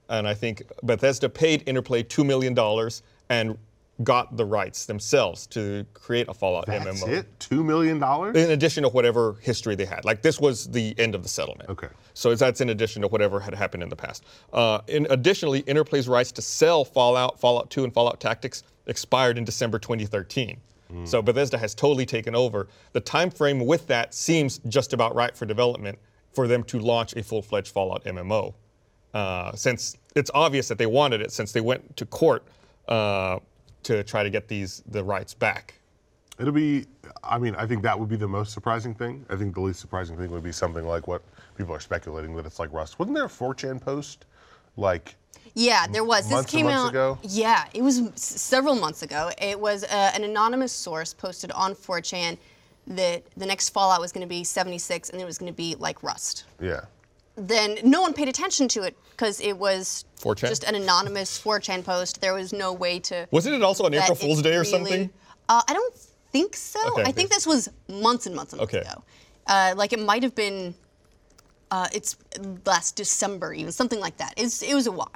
and I think Bethesda paid Interplay two million dollars and got the rights themselves to create a Fallout That's MMO. it? $2 million? In addition to whatever history they had. Like this was the end of the settlement. Okay. So that's in addition to whatever had happened in the past. Uh, in additionally, Interplay's rights to sell Fallout, Fallout 2, and Fallout Tactics expired in December 2013. So Bethesda has totally taken over. The time frame with that seems just about right for development for them to launch a full-fledged Fallout MMO. Uh, since it's obvious that they wanted it, since they went to court uh, to try to get these the rights back. It'll be, I mean, I think that would be the most surprising thing. I think the least surprising thing would be something like what people are speculating that it's like Rust. Wasn't there a 4chan post? Like, Yeah, there was. This Months and came months out. ago? Yeah, it was several months ago. It was uh, an anonymous source posted on 4chan that the next Fallout was going to be 76 and it was going to be like Rust. yeah. Then no one paid attention to it because it was 4chan? just an anonymous 4chan post. There was no way to. Wasn't it also on that April Fool's Day or really- something? Uh, I don't think so. Okay, I think this was months and months and months Okay. ago. Uh, like it might have been. Uh, it's last December, even something like that. It's, it was a while,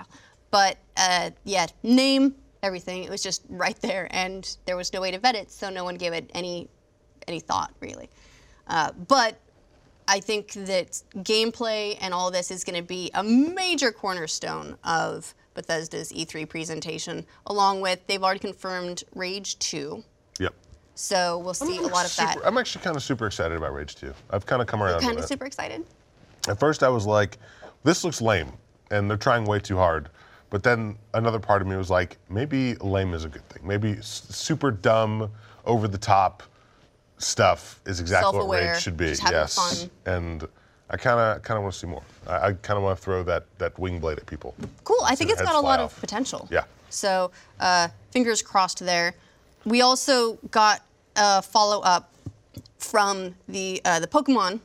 but uh, yeah, name everything. It was just right there, and there was no way to vet it, so no one gave it any any thought really. Uh, but I think that gameplay and all this is going to be a major cornerstone of Bethesda's E3 presentation, along with they've already confirmed Rage 2. Yep. So we'll see a lot of that. I'm actually kind of super excited about Rage 2. I've kind of come around to it. Kind of super excited. At first, I was like, this looks lame, and they're trying way too hard. But then another part of me was like, maybe lame is a good thing. Maybe s- super dumb, over the top stuff is exactly what Rage should be. just having yes. fun. And I kind of kind of want to see more. I, I kind of want to throw that that wing blade at people. Cool. I think it's got a lot off. of potential. Yeah. So uh, fingers crossed there. We also got a follow up from the uh, the Pokemon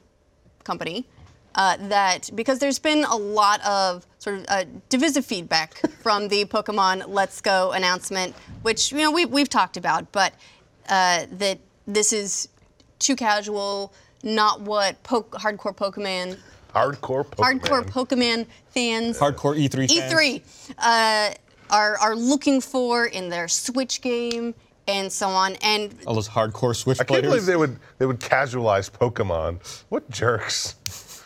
company uh, that because there's been a lot of sort of uh, divisive feedback from the Pokemon Let's Go announcement, which you know we we've talked about, but uh, that this is too casual, not what po- hardcore Pokemon Hardcore Pokemon. hardcore Pokemon fans Hardcore E E3 fans. E3 uh, are are looking for in their Switch game and so on. And All those hardcore Switch I can't players. believe they would they would casualize Pokemon. What jerks.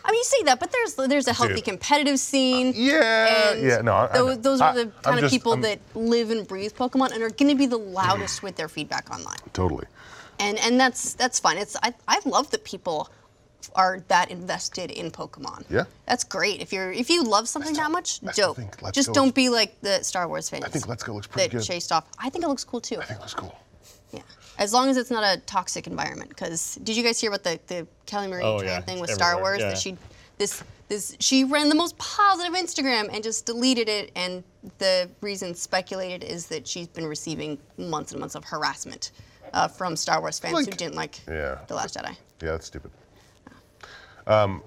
I mean, you say that, but there's there's a healthy Dude. competitive scene. Yeah, and yeah, no, I- I those, know. those are I- the I'm kind of just- people I'm- that live and breathe Pokemon and are going to be the loudest with their feedback online. Totally. And and that's that's fun. It's I I love that people are that invested in Pokemon. Yeah. That's great. If you're if you love something that much, I dope. think Let's Just Go don't looks- be like the Star Wars fans. I think Let's Go looks pretty that good. chased off. I think it looks cool too. I think it looks cool. Yeah. As long as it's not a toxic environment. Because did you guys hear about the, the Kelly Marie Oh, Tran yeah, thing it's with Star everywhere, Wars? yeah. That she this this she ran the most positive Instagram and just deleted it and the reason speculated is that she's been receiving months and months of harassment uh, from Star Wars fans who didn't like Yeah. The Last Jedi. Yeah, that's stupid. Um,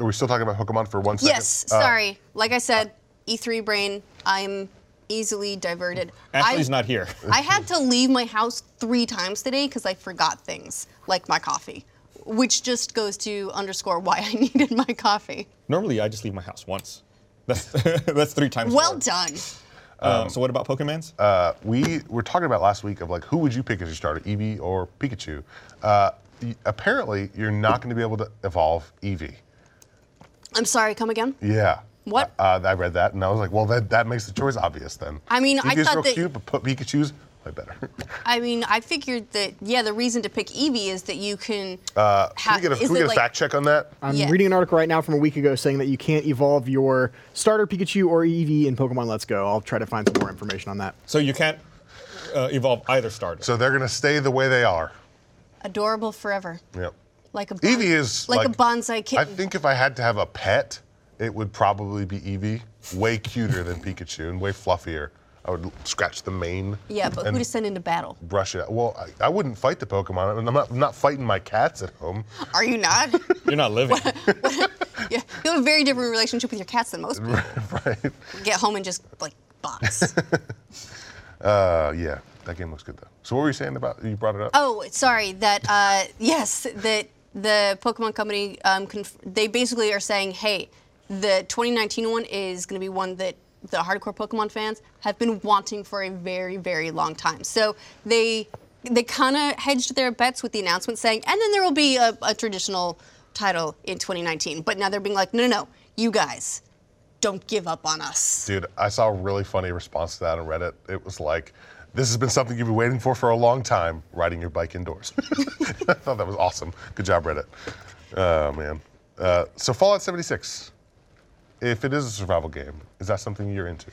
are we still talking about Pokemon for one second? Yes, Uh, sorry. Like I said, E3 brain, I'm easily diverted. Ashley's I- not here. I had to leave my house three times today because I forgot things, like my coffee, which just goes to underscore why I needed my coffee. Normally, I just leave my house once. That's that's three times. Well more. done. Um, so what about Pokemans? uh, we were talking about last week of like who would you pick as your starter, Eevee or Pikachu? Uh, y- apparently, you're not going to be able to evolve Eevee. I'm sorry, come again? Yeah. What? Uh, I read that and I was like, well, that, that makes the choice obvious then. I mean, I Eevee's thought real that- cute, but put Pikachu's way better. I mean, I figured that, yeah, the reason to pick Eevee is that you can. Uh, ha- can we get a, can we get a like- fact check on that? I'm Yeah. reading an article right now from a week ago saying that you can't evolve your starter Pikachu or Eevee in Pokemon Let's Go. I'll try to find some more information on that. So you can't uh, evolve either starter. So they're going to stay the way they are. Adorable forever. Yep. Like a bon- Eevee is like, a like- bonsai I think if I had to have a pet, it would probably be Eevee. Way cuter than Pikachu and way fluffier. I would scratch the mane. Yeah, but and who to send into battle? brush it out. Well, I, I wouldn't fight the Pokemon. I'm not, I'm not fighting my cats at home. Are you not? You're not living. yeah, you have a very different relationship with your cats than most people. right. Get home and just like box. Uh, yeah, that game looks good though. So what were you saying about? You brought it up. Oh, sorry. That uh, yes, that the Pokemon Company um, conf- they basically are saying, hey, the 2019 one is going to be one that the hardcore Pokemon fans have been wanting for a very, very long time. So they they kind of hedged their bets with the announcement saying, and then there will be a, a traditional title in 2019. But now they're being like, no, no, no, you guys, don't give up on us. Dude, I saw a really funny response to that on Reddit. It was like, "This has been something you've been waiting for for a long time. Riding your bike indoors." I thought that was awesome. Good job, Reddit. Oh man. Uh, so Fallout 76. If it is a survival game, is that something you're into?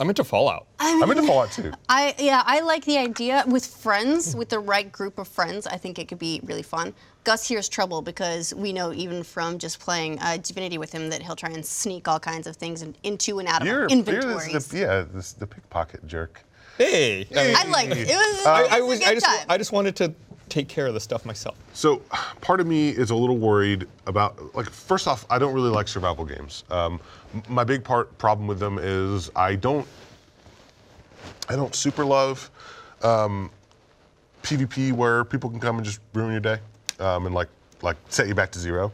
I'm into Fallout. I'm into Fallout too. I yeah, I like the idea with friends, with the right group of friends. I think it could be really fun. Gus here's trouble because we know even from just playing uh, Divinity with him that he'll try and sneak all kinds of things in, into and out of You're, our you're inventories. the, yeah, this, the pickpocket jerk. Hey. I, mean, I liked it. It was, I, it I was was. good I just. time. I just wanted to take care of the stuff myself. So, part of me is a little worried about like. First off, I don't really like survival games. Um, my big part problem with them is I don't. I don't super love um, PvP where people can come and just ruin your day um, and like like set you back to zero.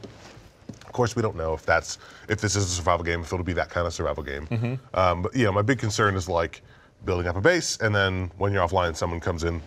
Of course, we don't know if that's if this is a survival game, if it'll be that kind of survival game. Um, but yeah, my big concern is like building up a base, and then when you're offline, someone comes in,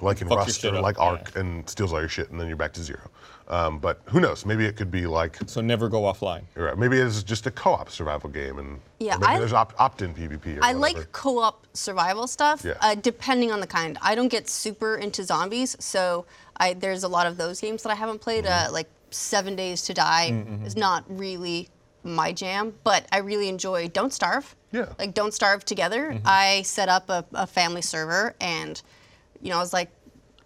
like in Fuck Rust or up, like yeah. Ark, and steals all your shit, and then you're back to zero. Um, but who knows? Maybe it could be like So never go offline. right, maybe it's just a co-op survival game, and Yeah, maybe I- there's opt- opt-in PvP. Or I whatever. like co-op survival stuff, Yeah. uh, depending on the kind. I don't get super into zombies, so I, there's a lot of those games that I haven't played. Mm-hmm. Uh, like Seven Days to Die is not really my jam, but I really enjoy Don't Starve. Yeah. Mm-hmm. Like Don't Starve together. I set up a, a family server, and you know, I was like,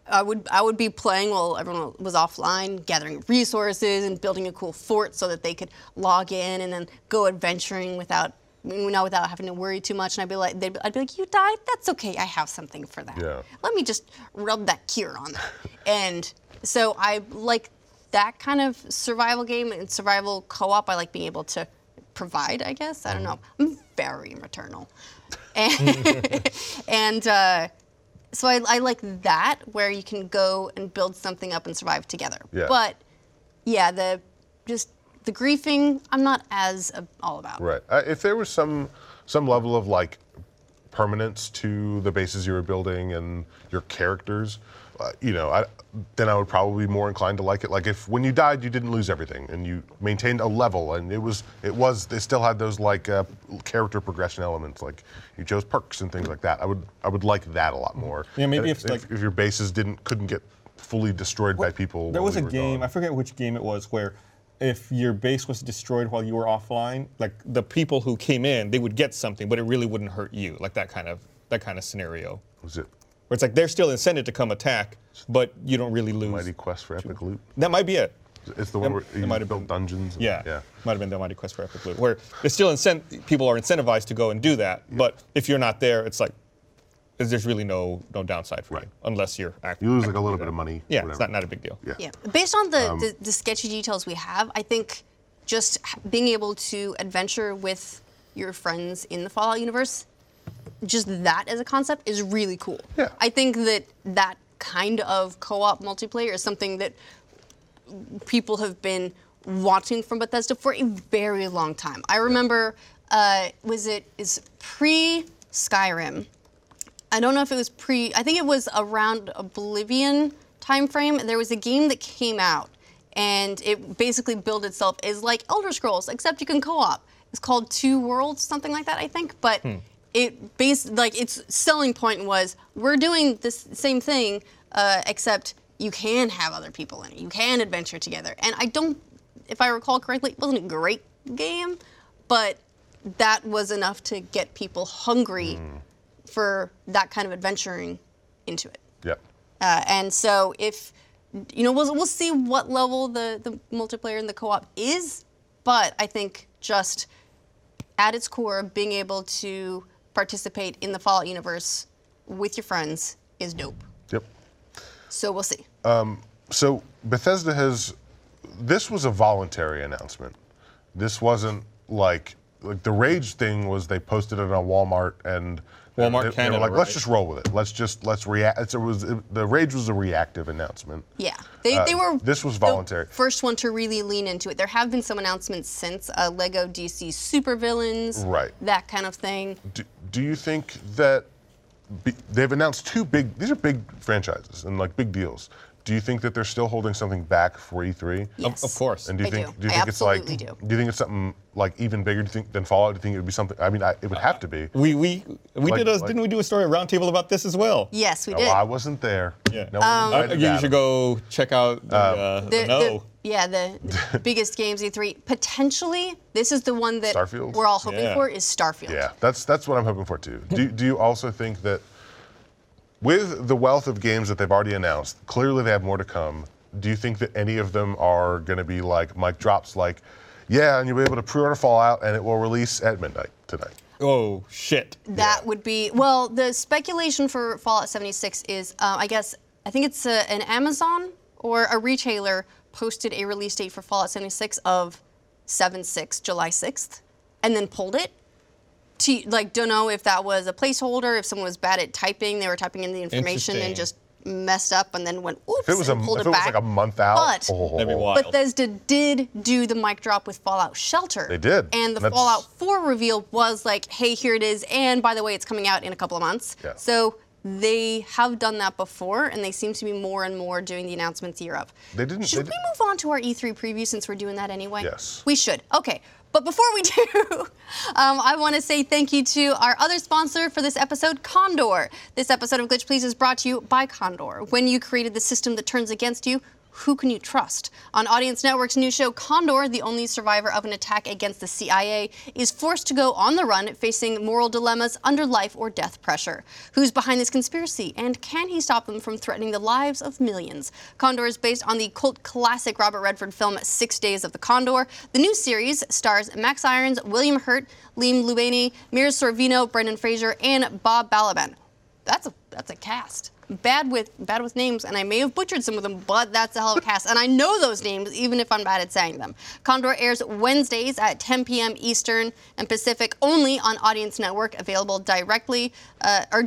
I would I would be playing while everyone was offline, gathering resources and building a cool fort so that they could log in and then go adventuring without you know without having to worry too much. And I'd be like, they'd, I'd be like, you died? That's okay. I have something for that. Yeah. Let me just rub that cure on that. and so I like that kind of survival game and survival co-op. I like being able to provide. I guess I don't know. I'm very maternal, and, and uh, so I, I like that where you can go and build something up and survive together. Yeah. But yeah, the just the griefing, I'm not as uh, all about. Right. Uh, if there was some some level of like permanence to the bases you were building and your characters, you know, I, then I would probably be more inclined to like it. Like if when you died, you didn't lose everything and you maintained a level, and it was it was they still had those like uh, character progression elements, like you chose perks and things like that. I would I would like that a lot more. Yeah, maybe And if, like- if your bases didn't couldn't get fully destroyed by people. There was a game, gone. I forget which game it was, where if your base was destroyed while you were offline, like the people who came in, they would get something, but it really wouldn't hurt you. Like that kind of that kind of scenario. Was it Where it's like they're still incented to come attack, but you don't really lose. Mighty Quest for Epic Loot? That might be it. It's the one It- where you might have built been. dungeons. and- Yeah, Yeah. might have been the Mighty Quest for Epic Loot, where it's still incent- people are incentivized to go and do that, but if you're not there, it's like there's really no no downside for Right. you unless you're active. You lose like a little bit of money. Yeah, whatever. it's not, not a big deal. Yeah. Yeah. Based on the, Um, the, the sketchy details we have, I think just being able to adventure with your friends in the Fallout universe, just that as a concept is really cool. Yeah. I think that that kind of co-op multiplayer is something that people have been wanting from Bethesda for a very long time. I remember, uh, was it is pre Skyrim? I don't know if it was pre. I think it was around Oblivion timeframe. There was a game that came out, and it basically billed itself as like Elder Scrolls, except you can co-op. It's called Two Worlds, something like that, I think. But it based like its selling point was we're doing this same thing, uh, except you can have other people in it. You can adventure together. And I don't, if I recall correctly, it wasn't a great game, but that was enough to get people hungry for that kind of adventuring into it. Yep. Uh, and so if you know, we'll, we'll see what level the, the multiplayer and the co-op is, but I think just at its core, being able to participate in the Fallout universe with your friends is dope. Yep. So we'll see. So Bethesda has. This was a voluntary announcement. This wasn't like like the rage thing was they posted it on Walmart and Walmart they, they Canada, were like let's right? just roll with it. Let's just let's react. It's, it was it, the rage was a reactive announcement. Yeah, they, they Uh, were. this was the voluntary. first one to really lean into it. There have been some announcements since uh, Lego DC supervillains, Right. That kind of thing. Do, do you think that be, they've announced two big? These are big franchises and like big deals. Do you think that they're still holding something back for E3? Yes. of course. And do you I think do. you I think it's like absolutely do. you think it's something like even bigger do you think, than Fallout? Do you think it would be something? I mean, I, it would have to be. We we we Like- did a like- didn't we do a story at Roundtable about this as well? Yes, we Oh, did. I wasn't there. Yeah. No one Uh, you should go check out the, uh, the, the, no. the- yeah, the, the biggest games E3 potentially. This is the one that Starfield? we're all hoping Yeah. for is Starfield. Yeah, that's that's what I'm hoping for too. Do, do you also think that with the wealth of games that they've already announced, clearly they have more to come. Do you think that any of them are going to be like Mike drops like, yeah, and you'll be able to pre-order Fallout and it will release at midnight tonight? oh shit. That Yeah. would be well. The speculation for Fallout 76 is, uh, I guess, I think it's a, an Amazon or a retailer posted a release date for Fallout 76 of 7/6, July 6th, and then pulled it. To like, don't know if that was a placeholder, if someone was bad at typing, they were typing in the information and just messed up and then went oops If it was a pulled if it it was like a month out, But oh, That'd be wild. Bethesda did do the mic drop with Fallout Shelter. They did. And the That's- Fallout 4 reveal was like, hey, here it is. And by the way, it's coming out in a couple of months. Yeah. So they have done that before, and they seem to be more and more doing the announcements year of. They didn't- Should they we move on to our E3 preview since we're doing that anyway? Yes. We should. Okay. But before we do, um, I want to say thank you to our other sponsor for this episode, Condor. This episode of Glitch Please is brought to you by Condor. When you created the system that turns against you, who can you trust? On Audience Network's new show, Condor, the only survivor of an attack against the CIA, is forced to go on the run, facing moral dilemmas under life or death pressure. Who's behind this conspiracy, and can he stop them from threatening the lives of millions? Condor is based on the cult classic Robert Redford film Six Days of the Condor. The new series stars Max Irons, William Hurt, Leem Lubany, Mira Sorvino, Brendan Fraser, and Bob Balaban. That's a that's a cast. Bad with bad with names, and I may have butchered some of them, but that's a hell of a cast. And I know those names, even if I'm bad at saying them. Condor airs Wednesdays at 10 p.m. Eastern and Pacific, only on Audience Network, available directly uh, or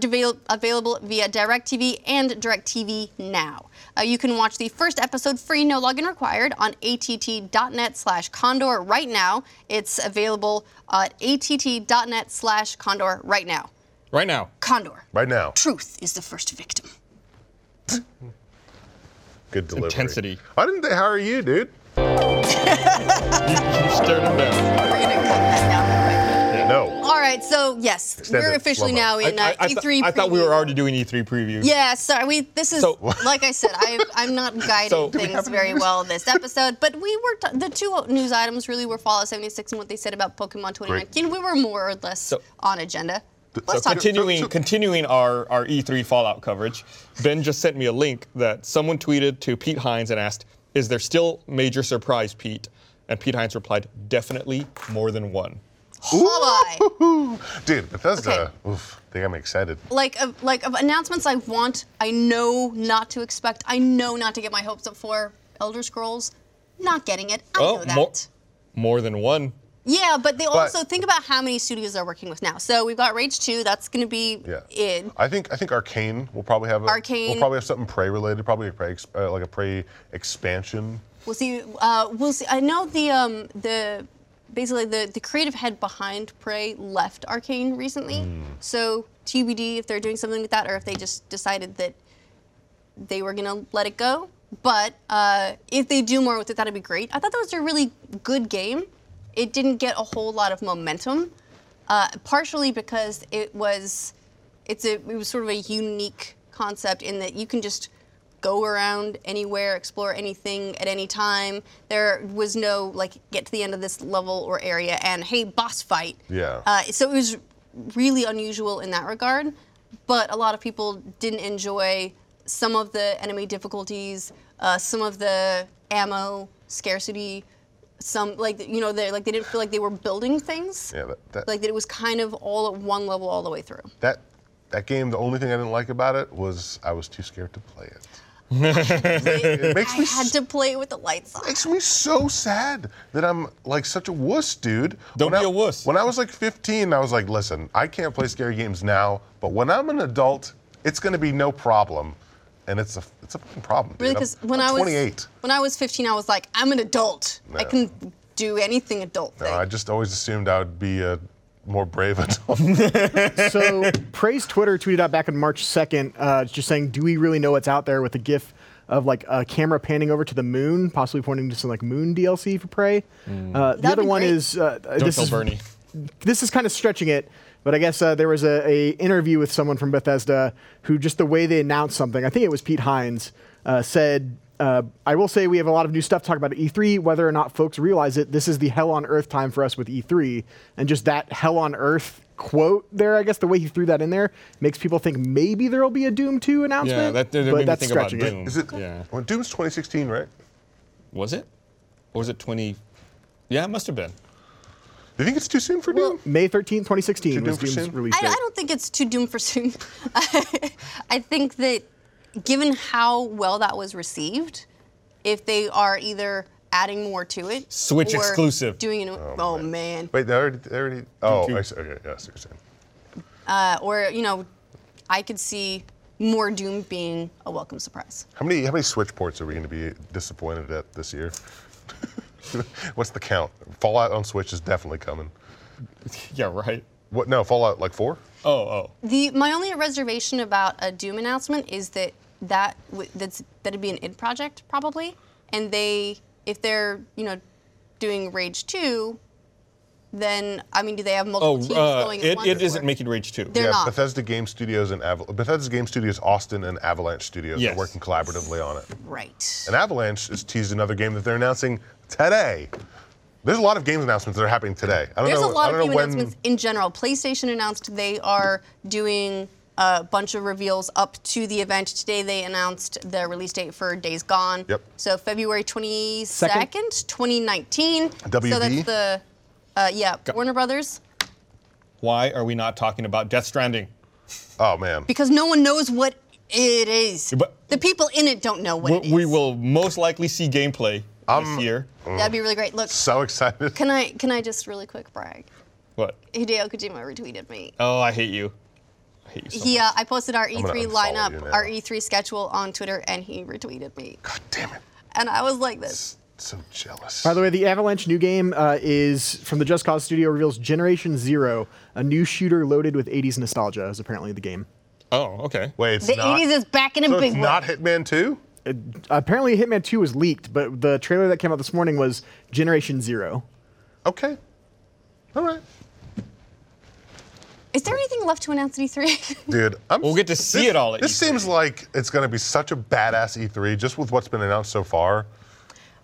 available via DirecTV and DirecTV Now. Uh, you can watch the first episode free, no login required, on att.net/slash Condor right now. It's available at att.net/slash Condor right now. Right now. Condor. right now. Truth is the first victim. Good delivery. Intensity. Why didn't they hire you, dude? You stirred him down. We're gonna cut that down. No. All right, so yes, Extend we're officially slow-mo. now in uh, I, I, th- E3. I thought we were already doing E3 preview. Yeah, sorry. We this is So- like I said, I, I'm not guiding So- Do we things very well this episode. But we were t- the two news items really were Fallout 76 and what they said about Pokemon 2019. We were more or less So- on agenda. So Let's talk. continuing so- continuing our, our E3 Fallout coverage, Ben just sent me a link that someone tweeted to Pete Hines and asked, "Is there still major surprise, Pete?" And Pete Hines replied, "Definitely more than one." Bye-bye. Dude, Bethesda, Okay. oof, they got me excited. like of like of announcements I want, I know not to expect. I know not to get my hopes up for Elder Scrolls. Not getting it. I oh, know that. Oh, more, more than one. Yeah, but they also think about how many studios they're working with now. So we've got Rage 2, that's going to be Yeah. in. I think I think Arkane will probably have a, Arkane. We'll probably have something Prey related, probably a Prey, uh, like a Prey expansion. We'll see. Uh, we'll see. I know the um, the basically the the creative head behind Prey left Arkane recently. Hmm. So TBD if they're doing something with that or if they just decided that they were gonna let it go. But uh, if they do more with it, that'd be great. I thought that was a really good game. It didn't get a whole lot of momentum, uh, partially because it was it's a it was sort of a unique concept in that you can just go around anywhere, explore anything at any time. There was no like get to the end of this level or area and hey boss fight. Yeah. Uh, so it was really unusual in that regard, but a lot of people didn't enjoy some of the enemy difficulties, uh, some of the ammo scarcity some like you know they like they didn't feel like they were building things. Yeah, that, that, Like that it was kind of all at one level all the way through. that that game. The only thing I didn't like about it was I was too scared to play it. it makes I me had s- to play it with the lights on. makes me so sad that I'm like such a wuss, dude. Don't When be I- a wuss. When I was like 15, I was like, listen, I can't play scary games now, but when I'm an adult, it's gonna be no problem. And it's a it's a fucking problem. Really, because when I'm I was 28. when I was 15, I was like, I'm an adult. I can do anything adult No, thing. I just always assumed I would be a more brave adult. so Prey's Twitter tweeted out back on March 2nd, uh, just saying, "Do we really know what's out there?" With a GIF of like a camera panning over to the moon, possibly pointing to some like moon DLC for Prey. Uh, the That'd other be one great. is uh, Don't this tell is Bernie. this is kind of stretching it, but I guess uh, there was a, a interview with someone from Bethesda who just the way they announced something, I think it was Pete Hines, uh, said, uh, "I will say we have a lot of new stuff to talk about at E3. Whether or not folks realize it, this is the hell on earth time for us with E3, and just that hell on earth." Quote there, I guess the way he threw that in there makes people think maybe there will be a Doom 2 announcement. Yeah, that, that but made me that's think about stretching it. Doom. Is it? Yeah. Well, Doom's 2016, right? Was it? Or was it 20? Yeah, it must have been. Do you think it's too soon for Doom? May 13, 2016 Too was Doom's soon? release I, date. I don't think it's too doomed for soon. I think that given how well that was received, if they are either adding more to it, Switch or exclusive. doing it, oh, man, Wait, they already, they already. Oh, two. I see. Okay, yeah, I see what you're saying. uh, or you know, I could see more Doom being a welcome surprise. How many how many Switch ports are we going to be disappointed at this year? What's the count? Fallout on Switch is definitely coming. Yeah, right. What? No, Fallout like four. Oh, oh. The my only reservation about a Doom announcement is that that w- that's that'd be an id project probably, and they if they're you know doing Rage two, then I mean do they have multiple Oh, teams uh, going at it, once? it isn't or- making Rage 2. They're yeah, not. Bethesda Game Studios and Aval- Bethesda Game Studios Austin and Avalanche Studios Yes. are working collaboratively on it. right. And Avalanche has teased another game that they're announcing today. There's a lot of games announcements that are happening today. I don't know. There's know. a lot I of don't game know when. announcements in general. PlayStation announced they are doing a bunch of reveals up to the event. Today they announced the release date for Days Gone. Yep. So February 22nd, 2019. So that's the, uh, yeah, Warner Brothers. Why are we not talking about Death Stranding? Oh man. Because no one knows what it is. But- the people in it don't know what We, it is. we will most likely see gameplay Um, this year. That'd be really great. Look, So excited. can I can I just really quick brag? What? Hideo Kojima retweeted me. Oh, I hate you. I hate you so He, much. uh, I posted our E3 lineup, our E3 schedule on Twitter, and he retweeted me. God damn it. And I was like this. So jealous. By the way, the Avalanche new game uh, is from the Just Cause studio reveals Generation Zero, a new shooter loaded with 80s nostalgia. Is apparently the game. oh, okay. Wait, it's The not. 80s is back in a so big it's way. not Hitman 2? It, apparently, Hitman 2 was leaked, but the trailer that came out this morning was Generation Zero. Okay. All right. Is there anything left to announce at E3? Dude, I'm, We'll get to see this- it all at This E3. seems like it's going to be such a badass E3 just with what's been announced so far.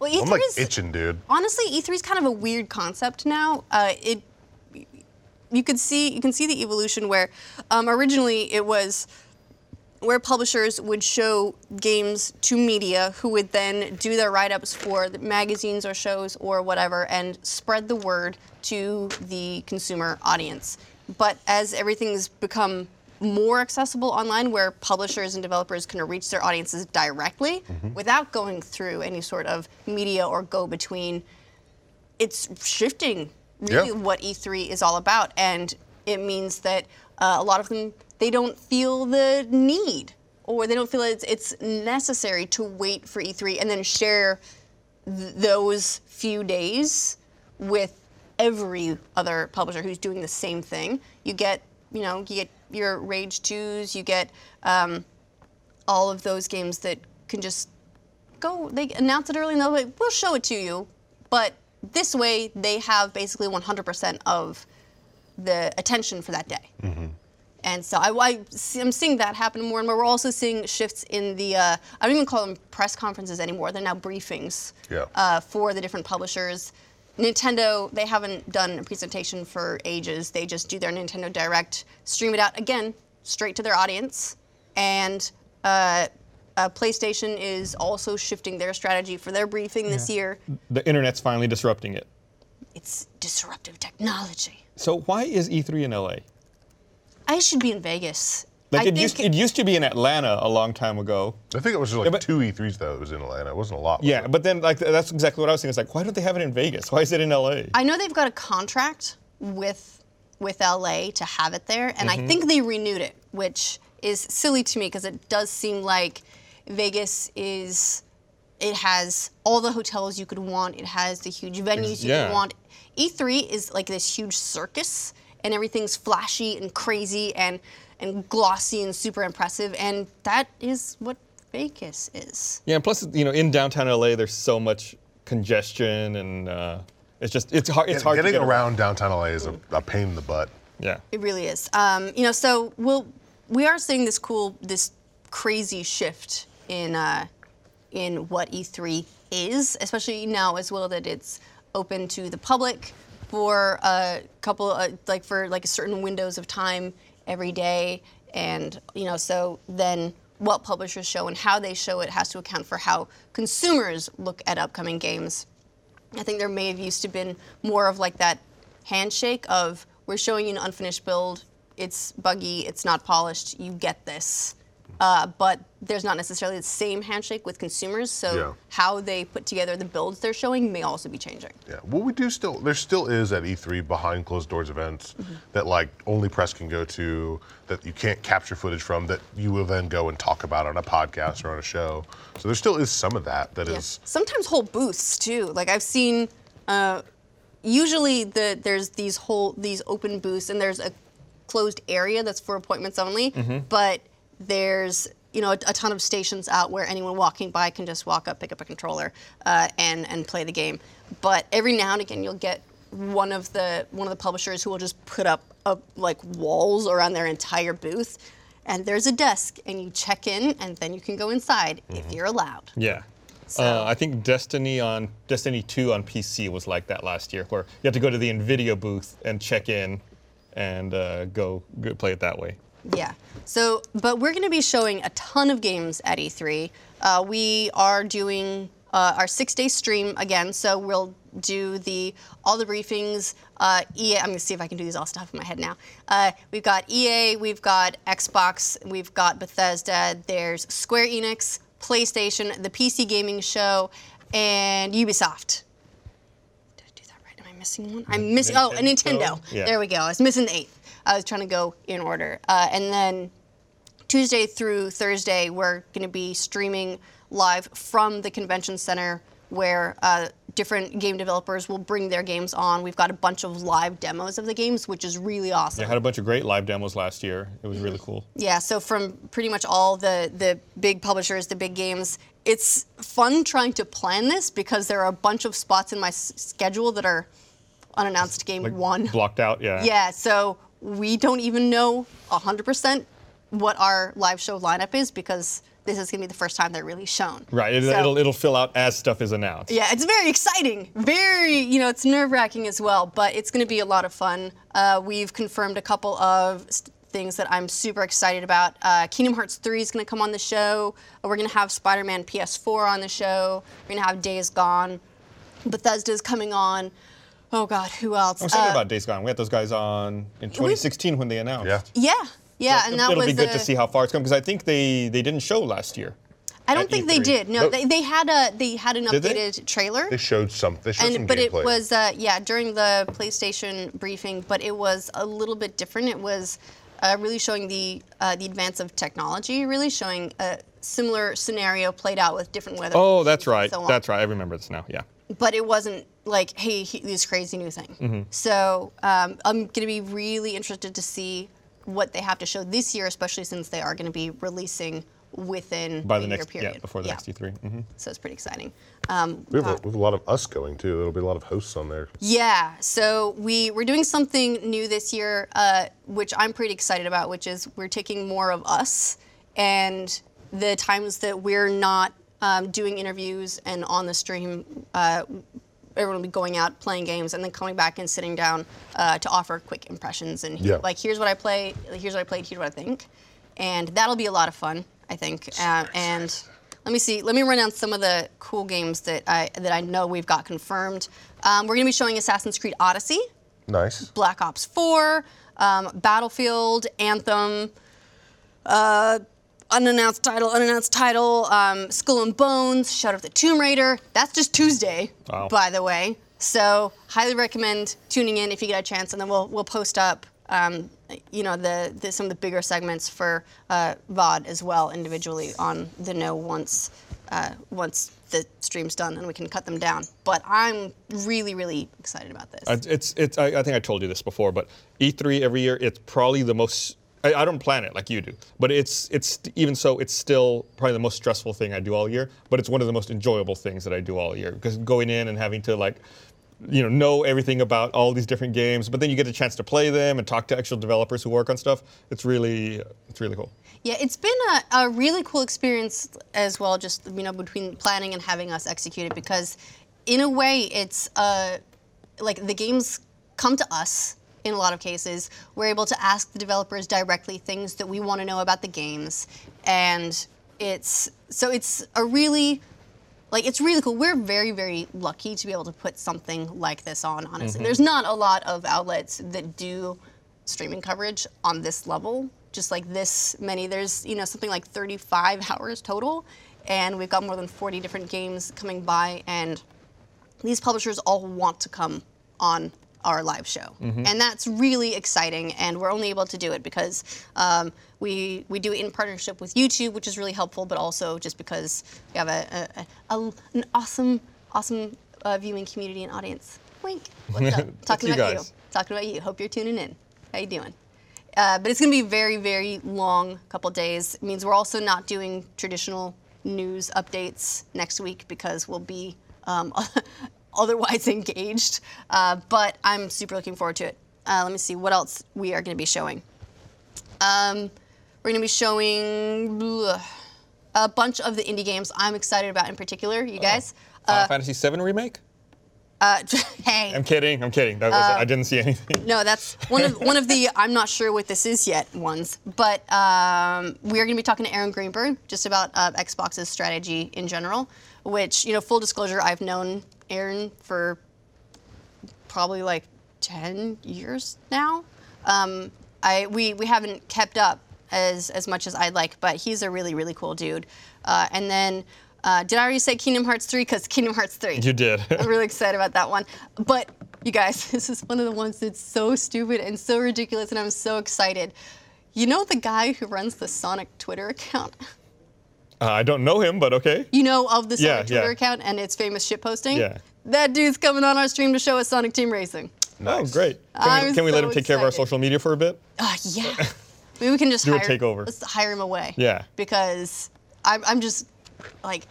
Well, E3 I'm like is itching, dude. honestly E3 is kind of a weird concept now. Uh, it you could see you can see the evolution where um, originally it was where publishers would show games to media who would then do their write-ups for the magazines or shows or whatever and spread the word to the consumer audience. But as everything's become more accessible online where publishers and developers can reach their audiences directly without going through any sort of media or go between. It's shifting really what E3 is all about, and it means that uh, a lot of them they don't feel the need or they don't feel it's, it's necessary to wait for E3 and then share th- those few days with every other publisher who's doing the same thing. You get, you know, you get your Rage 2s, you get um, all of those games that can just go, they announce it early and they'll be, we'll show it to you. But this way, they have basically 100% of the attention for that day. And so I, I see, I'm seeing that happen more and more. We're also seeing shifts in the, uh, I don't even call them press conferences anymore. They're now briefings Yeah. uh, for the different publishers. Nintendo, they haven't done a presentation for ages. They just do their Nintendo Direct, stream it out again, straight to their audience. And uh, Uh, PlayStation is also shifting their strategy for their briefing this year. The internet's finally disrupting it. It's disruptive technology. So why is E3 in LA? I should be in Vegas. Like I it think used, it used to be in Atlanta a long time ago. I think it was just like but- two E3s though. It was in Atlanta. It wasn't a lot. was Yeah, it? but then like that's exactly what I was thinking. It's like, why don't they have it in Vegas? Why is it in LA? I know they've got a contract with with LA to have it there, and Mm-hmm. I think they renewed it, which is silly to me because it does seem like Vegas is it has all the hotels you could want, it has the huge venues you yeah. could want. E3 is like this huge circus, and everything's flashy and crazy and and glossy and super impressive, and that is what Vegas is. Yeah, and plus, you know, in downtown LA, there's so much congestion, and uh, it's just it's hard. It's Get- hard to getting get around downtown LA is a, a pain in the butt. Yeah. It really is. Um, you know, so we'll we are seeing this cool, this crazy shift in uh, in what E3 is, especially now as well that it's open to the public for a couple, uh, like for like certain windows of time every day, and you know, so then what publishers show and how they show it has to account for how consumers look at upcoming games. I think there may have used to been more of like that handshake of we're showing you an unfinished build, it's buggy, it's not polished, you get this. Uh, but there's not necessarily the same handshake with consumers, so Yeah. how they put together the builds they're showing may also be changing. Yeah. Well, we do still. There still is at E3 behind closed doors events Mm-hmm. that like only press can go to, that you can't capture footage from, that you will then go and talk about on a podcast or on a show. So there still is some of that that is. Yeah. Sometimes whole booths too. Like I've seen, uh, usually the there's these whole these open booths and there's a closed area that's for appointments only. But there's you know a, a ton of stations out where anyone walking by can just walk up, pick up a controller, uh, and and play the game. But every now and again you'll get one of the one of the publishers who will just put up up like walls around their entire booth. And there's a desk, and you check in, and then you can go inside if you're allowed. Yeah. So- Uh, I think Destiny on Destiny 2 on PC was like that last year, where you have to go to the Nvidia booth and check in, and uh, go, go play it that way. Yeah. So, but we're going to be showing a ton of games at E3. Uh, we are doing uh, our six-day stream again. So we'll do the all the briefings. Uh, EA. I'm going to see if I can do these all stuff in my head now. Uh, we've got EA. We've got Xbox. We've got Bethesda. There's Square Enix, PlayStation, the PC Gaming Show, and Ubisoft. Did I do that right? Am I missing one? I'm missing. Oh, a Nintendo. Nintendo? Yeah. There we go. I was missing the eighth. I was trying to go in order. Uh, and then Tuesday through Thursday, we're going to be streaming live from the convention center where uh, different game developers will bring their games on. We've got a bunch of live demos of the games, which is really awesome. I had a bunch of great live demos last year. It was really cool. Yeah, so from pretty much all the the big publishers, the big games, it's fun trying to plan this because there are a bunch of spots in my s- schedule that are unannounced game Like one. blocked out. Yeah. Yeah, so we don't even know 100% what our live show lineup is because this is going to be the first time they're really shown. Right. It, So- it'll it'll fill out as stuff is announced. yeah, it's very exciting. Very, you know, it's nerve wracking as well, but it's going to be a lot of fun. Uh, we've confirmed a couple of st- things that I'm super excited about. Uh, Kingdom Hearts 3 is going to come on the show. We're going to have Spider Man PS4 on the show. We're going to have Days Gone. Bethesda's coming on. Oh, God, who else? I'm excited Uh, about Days Gone. We had those guys on in 2016 when they announced. Yeah. Yeah, yeah, So and it- that it'll was be good to see how far it's come because I think they they didn't show last year. I don't think they E3. did. No, Nope. they, they had a they had an Did they? updated trailer. They showed some. They showed some and but it was uh, yeah during the PlayStation briefing, but it was a little bit different. It was uh, really showing the uh, the advance of technology, really showing a similar scenario played out with different weather. Oh, that's right. so that's right. I remember this now. Yeah. But it wasn't like hey he, this crazy new thing. Mm-hmm. So um, I'm going to be really interested to see what they have to show this year, especially since they are going to be releasing within By a the year next period. yeah before the next E3. hmm So it's pretty exciting. Um, we have, a, we have a lot of us going too. There'll be a lot of hosts on there. Yeah, so we we're doing something new this year, uh, which I'm pretty excited about, which is we're taking more of us, and the times that we're not um, doing interviews and on the stream, uh, everyone will be going out playing games and then coming back and sitting down uh, to offer quick impressions and Yeah. like here's what I play, here's what I played, here's what I think, and that'll be a lot of fun. I think. Uh, and let me see. Let me run down some of the cool games that I that I know we've got confirmed. Um, we're going to be showing Assassin's Creed Odyssey, Nice. Black Ops 4, um, Battlefield, Anthem, uh, unannounced title, unannounced title, um, Skull and Bones, Shadow of the Tomb Raider. That's just Tuesday, Wow. by the way. So highly recommend tuning in if you get a chance, and then we'll we'll post up. Um, you know the, the some of the bigger segments for uh, VOD as well individually on the know once uh, once the stream's done and we can cut them down. But I'm really really excited about this. It's it's. I, I think I told you this before, but E3 every year, it's probably the most. I, I don't plan it like you do, but it's it's even so, it's still probably the most stressful thing I do all year. But it's one of the most enjoyable things that I do all year because going in and having to like, you know, know everything about all these different games, but then you get a chance to play them and talk to actual developers who work on stuff. It's really it's really cool. Yeah, it's been a, a really cool experience as well, just you know, between planning and having us execute it because, in a way, it's uh, like the games come to us in a lot of cases. We're able to ask the developers directly things that we want to know about the games, and it's so it's a really like it's really cool. We're very, very lucky to be able to put something like this on. Honestly, mm-hmm. there's not a lot of outlets that do streaming coverage on this level, just like this many. There's you know something like 35 hours total, and we've got more than 40 different games coming by, and these publishers all want to come on our live show, and that's really exciting. And we're only able to do it because um, we we do it in partnership with YouTube, which is really helpful, but also just because we have a, a, a an awesome awesome uh, viewing community and audience. Wink. What's up? Talking you about you. Talking about you. Hope you're tuning in. How you doing? Uh, but it's going to be a very, very long couple days. It means we're also not doing traditional news updates next week because we'll be um, otherwise engaged. Uh, but I'm super looking forward to it. Uh, let me see what else we are going to be showing. Um, we're going to be showing blah, a bunch of the indie games I'm excited about in particular. You guys. Final Fantasy VII remake? Uh, hey. I'm kidding. I'm kidding. That was, I didn't see anything. No, that's one of one of the I'm not sure what this is yet ones. But um, we are going to be talking to Aaron Greenberg just about uh, Xbox's strategy in general. Which you know, full disclosure, I've known Aaron for probably like 10 years now. Um, I we we haven't kept up as as much as I'd like, but he's a really really cool dude. Uh, and then. Uh, did I already say Kingdom Hearts 3? Because Kingdom Hearts 3. You did. I'm really excited about that one. But you guys, this is one of the ones that's so stupid and so ridiculous, and I'm so excited. You know the guy who runs the Sonic Twitter account? Uh, I don't know him, but okay. You know of the Yeah, Sonic Twitter yeah. account and its famous shit posting? Yeah. That dude's coming on our stream to show us Sonic Team Racing. Oh, great. Can I'm we, can we let him take care of our social media for a bit? Ah, yeah. Maybe we can just Do a takeover. Let's hire him away. Yeah. Because I'm, I'm just like,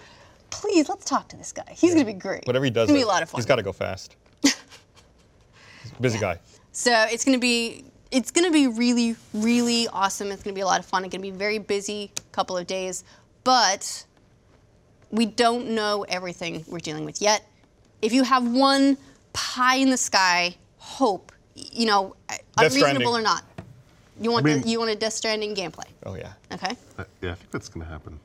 please, let's talk to this guy. He's going to be great. Whatever he does, It's going to be a lot of fun. He's got to go fast. He's a busy guy. So it's gonna be it's gonna be really really awesome. It's gonna be a lot of fun. It's gonna be a very busy couple of days, but we don't know everything we're dealing with yet. If you have one pie in the sky hope, you know, unreasonable Stranding. or not, you want mean- the, you want a Death Stranding gameplay. Oh yeah. Okay. Uh, Yeah, I think that's gonna happen.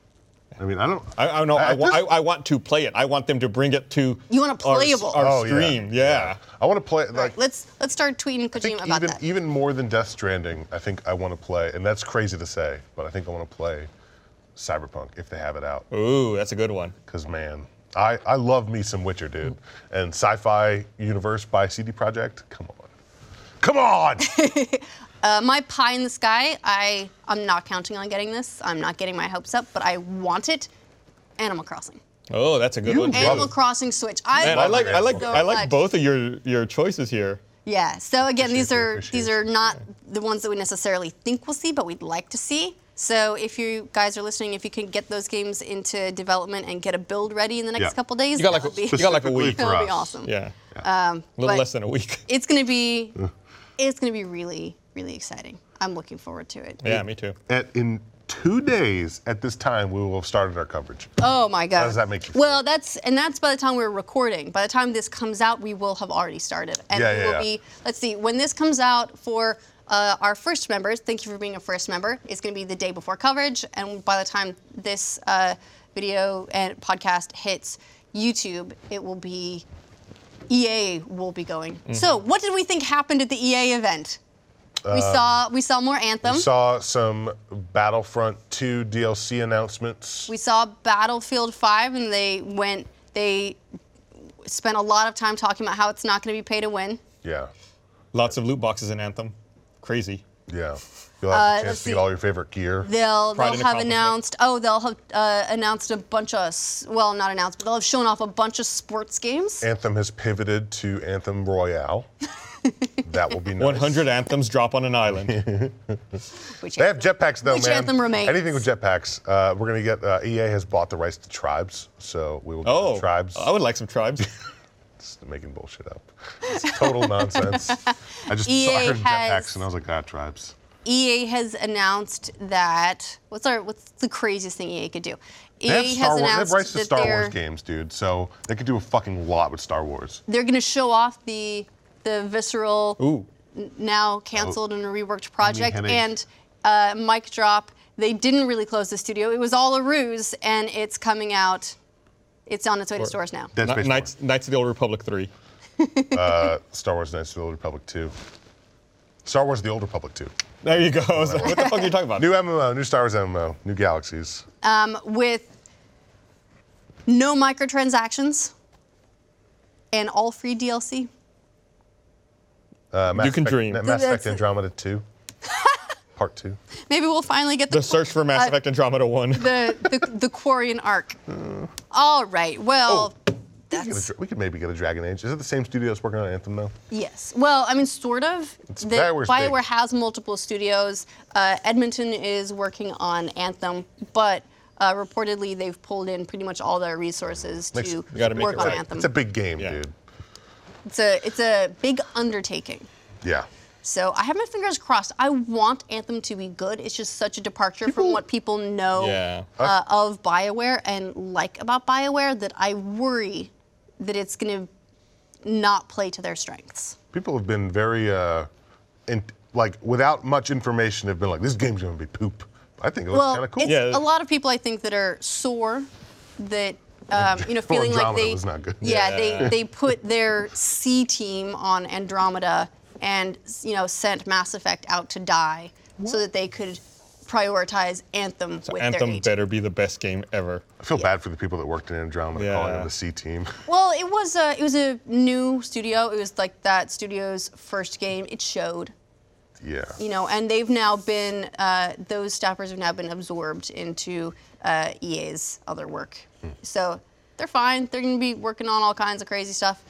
I mean, I don't. I, I know. I, At wa- I, I want to play it. I want them to bring it to. You want a our s- playable. Our, Oh, yeah. stream. Yeah. I want to play like. Let's let's start tweeting I think Kojima about even that. even more than Death Stranding, I think I want to play, and that's crazy to say, but I think I want to play Cyberpunk if they have it out. Ooh, that's a good one. Because man, I I love me some Witcher, dude, and Sci-Fi Universe by CD Projekt. Come on, come on. Uh, my pie in the sky, I I'm not counting on getting this. I'm not getting my hopes up, but I want it. Animal Crossing. Oh, that's a good You one. Animal it. Crossing Switch. I, Man, I like. I like. so I like much. both of your your choices here. Yeah. So again, these are the these are appreciation. not the ones that we necessarily think we'll see, but we'd like to see. So if you guys are listening, if you can get those games into development and get a build ready in the next Yeah. couple days, You got that like would a, be, you got like a week. for that would be awesome. Yeah. Um, a little less than a week. It's gonna be it's gonna be really really exciting. I'm looking forward to it. Yeah, me too. At in two days at this time, we will have started our coverage. Oh my god. How does that make you feel? Well, that's and that's by the time we're recording. By the time this comes out, we will have already started, and Yeah, we yeah, will yeah. be. Let's see. When this comes out for uh, our first members, thank you for being a first member, is going to be the day before coverage. And by the time this uh, video and podcast hits YouTube, it will be EA will be going. Mm-hmm. So, what did we think happened at the EA event? we saw we saw more Anthem. We saw some Battlefront 2 DLC announcements. We saw Battlefield 5, and they went. They spent a lot of time talking about how it's not going to be pay to win. yeah, Lots of loot boxes in Anthem. Crazy. yeah. You'll Uh, have a chance to see. get all your favorite gear. They'll Pride they'll have announced. Oh, they'll have uh, announced a bunch of s- well, not announced, but they'll have shown off a bunch of sports games. Anthem has pivoted to Anthem Royale. that will be nice. 100 anthems drop on an island. Which They have jetpacks though, Which man. Anthem remains? Anything with jetpacks. Uh, we're gonna get. Uh, EA has bought the rights to tribes, so we will get Oh, the tribes. I would like some tribes. Just making bullshit up. It's total nonsense. I just EA saw I heard has- jetpacks and I was like, ah, tribes. EA has announced that what's our what's the craziest thing EA could do? EA They have, Star has Wars, they have announced rights to Star Wars games, dude. So they could do a fucking lot with Star Wars. they're going to show off the the visceral Ooh. now canceled and reworked project and uh, mic drop. They didn't really close the studio. It was all a ruse, and it's coming out. It's on its way to stores now. Dead Space Kni- Knights, Knights of the Old Republic 3. Uh, Star Wars Knights of the Old Republic 2. Star Wars The Old Republic 2. There you go. I was like, what the fuck are you talking about? New MMO, new Star Wars MMO, new galaxies. Um, with no microtransactions and all free DLC. Uh, Mass You can Effect- dream. Mass Effect Andromeda 2. Part 2. Maybe we'll finally get the, The search for Mass uh, Effect Andromeda 1. the the, the Quarian arc. All right. Well, We could, that's get we could maybe get a Dragon Age. Is it the same studio that's working on Anthem though? yes. Well, I mean, sort of. The, BioWare's BioWare big. has multiple studios. Uh, Edmonton is working on Anthem, but uh, reportedly they've pulled in pretty much all their resources Makes- to You make work it on right. Anthem. It's a big game, Yeah. dude. It's a it's a big undertaking. Yeah. So I have my fingers crossed. I want Anthem to be good. It's just such a departure from what people know Yeah. uh, of BioWare and like about BioWare that I worry that it's going to not play to their strengths. People have been very, uh, in, like, without much information, have been like, this game's gonna be poop. I think it looks Well, kind of cool. it's Yeah. a lot of people I think that are sore that um, you know feeling like they was not good. yeah, Yeah. they they put their C team on Andromeda and you know sent Mass Effect out to die so that they could prioritize Anthem with Anthem their A team. better be the best game ever. I feel bad for the people that worked in Andromeda calling Yeah. them the C team. Well, it was a it was a new studio. It was like that studio's first game. It showed, yeah. you know, and they've now been uh, those staffers have now been absorbed into uh, EA's other work. So they're fine. They're going to be working on all kinds of crazy stuff.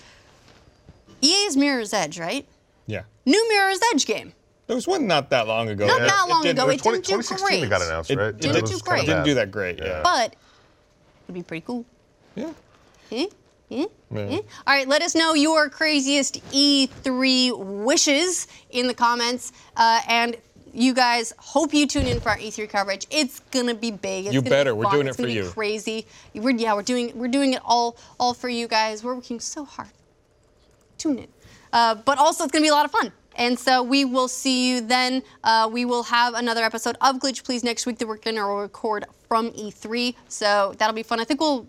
EA's Mirror's Edge, right? Yeah. New Mirror's Edge game. There was one not that long ago. Not It- that it long didn't- ago. It 20, didn't do 2016 it got great. announced, It right? didn't was do great. It didn't do that great. Yeah. But it'd be pretty cool. Yeah. Eh? Yeah. Eh? All right, let us know your craziest E3 wishes in the comments. Uh, and you guys, hope you tune in for our E3 coverage. It's gonna be big. It's You gonna better. Be We're fun. doing it's it for you. Crazy. We're, yeah, we're doing we're doing it all all for you guys. We're working so hard. Tune in. Uh, but also, it's gonna be a lot of fun. And so we will see you then. Uh, we will have another episode of Glitch Please next week that we're gonna record from E3. So that'll be fun. I think we'll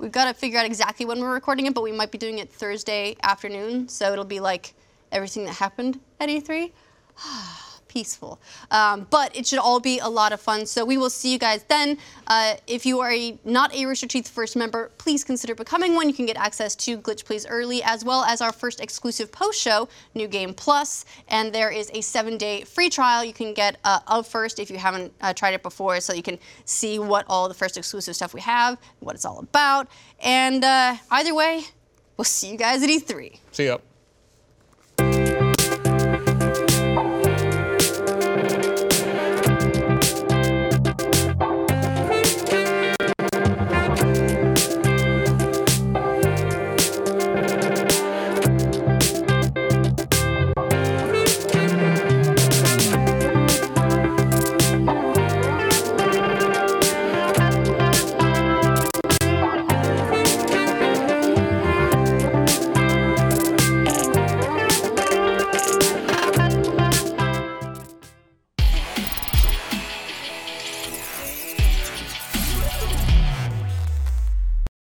We've got to figure out exactly when we're recording it, but we might be doing it Thursday afternoon, so it'll be like everything that happened at E3. Peaceful. Um, but it should all be a lot of fun. So we will see you guys then. Uh, if you are a, not a Rooster Teeth first member, please consider becoming one. You can get access to Glitch Please early, as well as our first exclusive post show, New Game Plus. And there is a seven day free trial you can get uh, of first if you haven't uh, tried it before, so you can see what all the first exclusive stuff we have, what it's all about. And uh, either way, we'll see you guys at E3. See ya.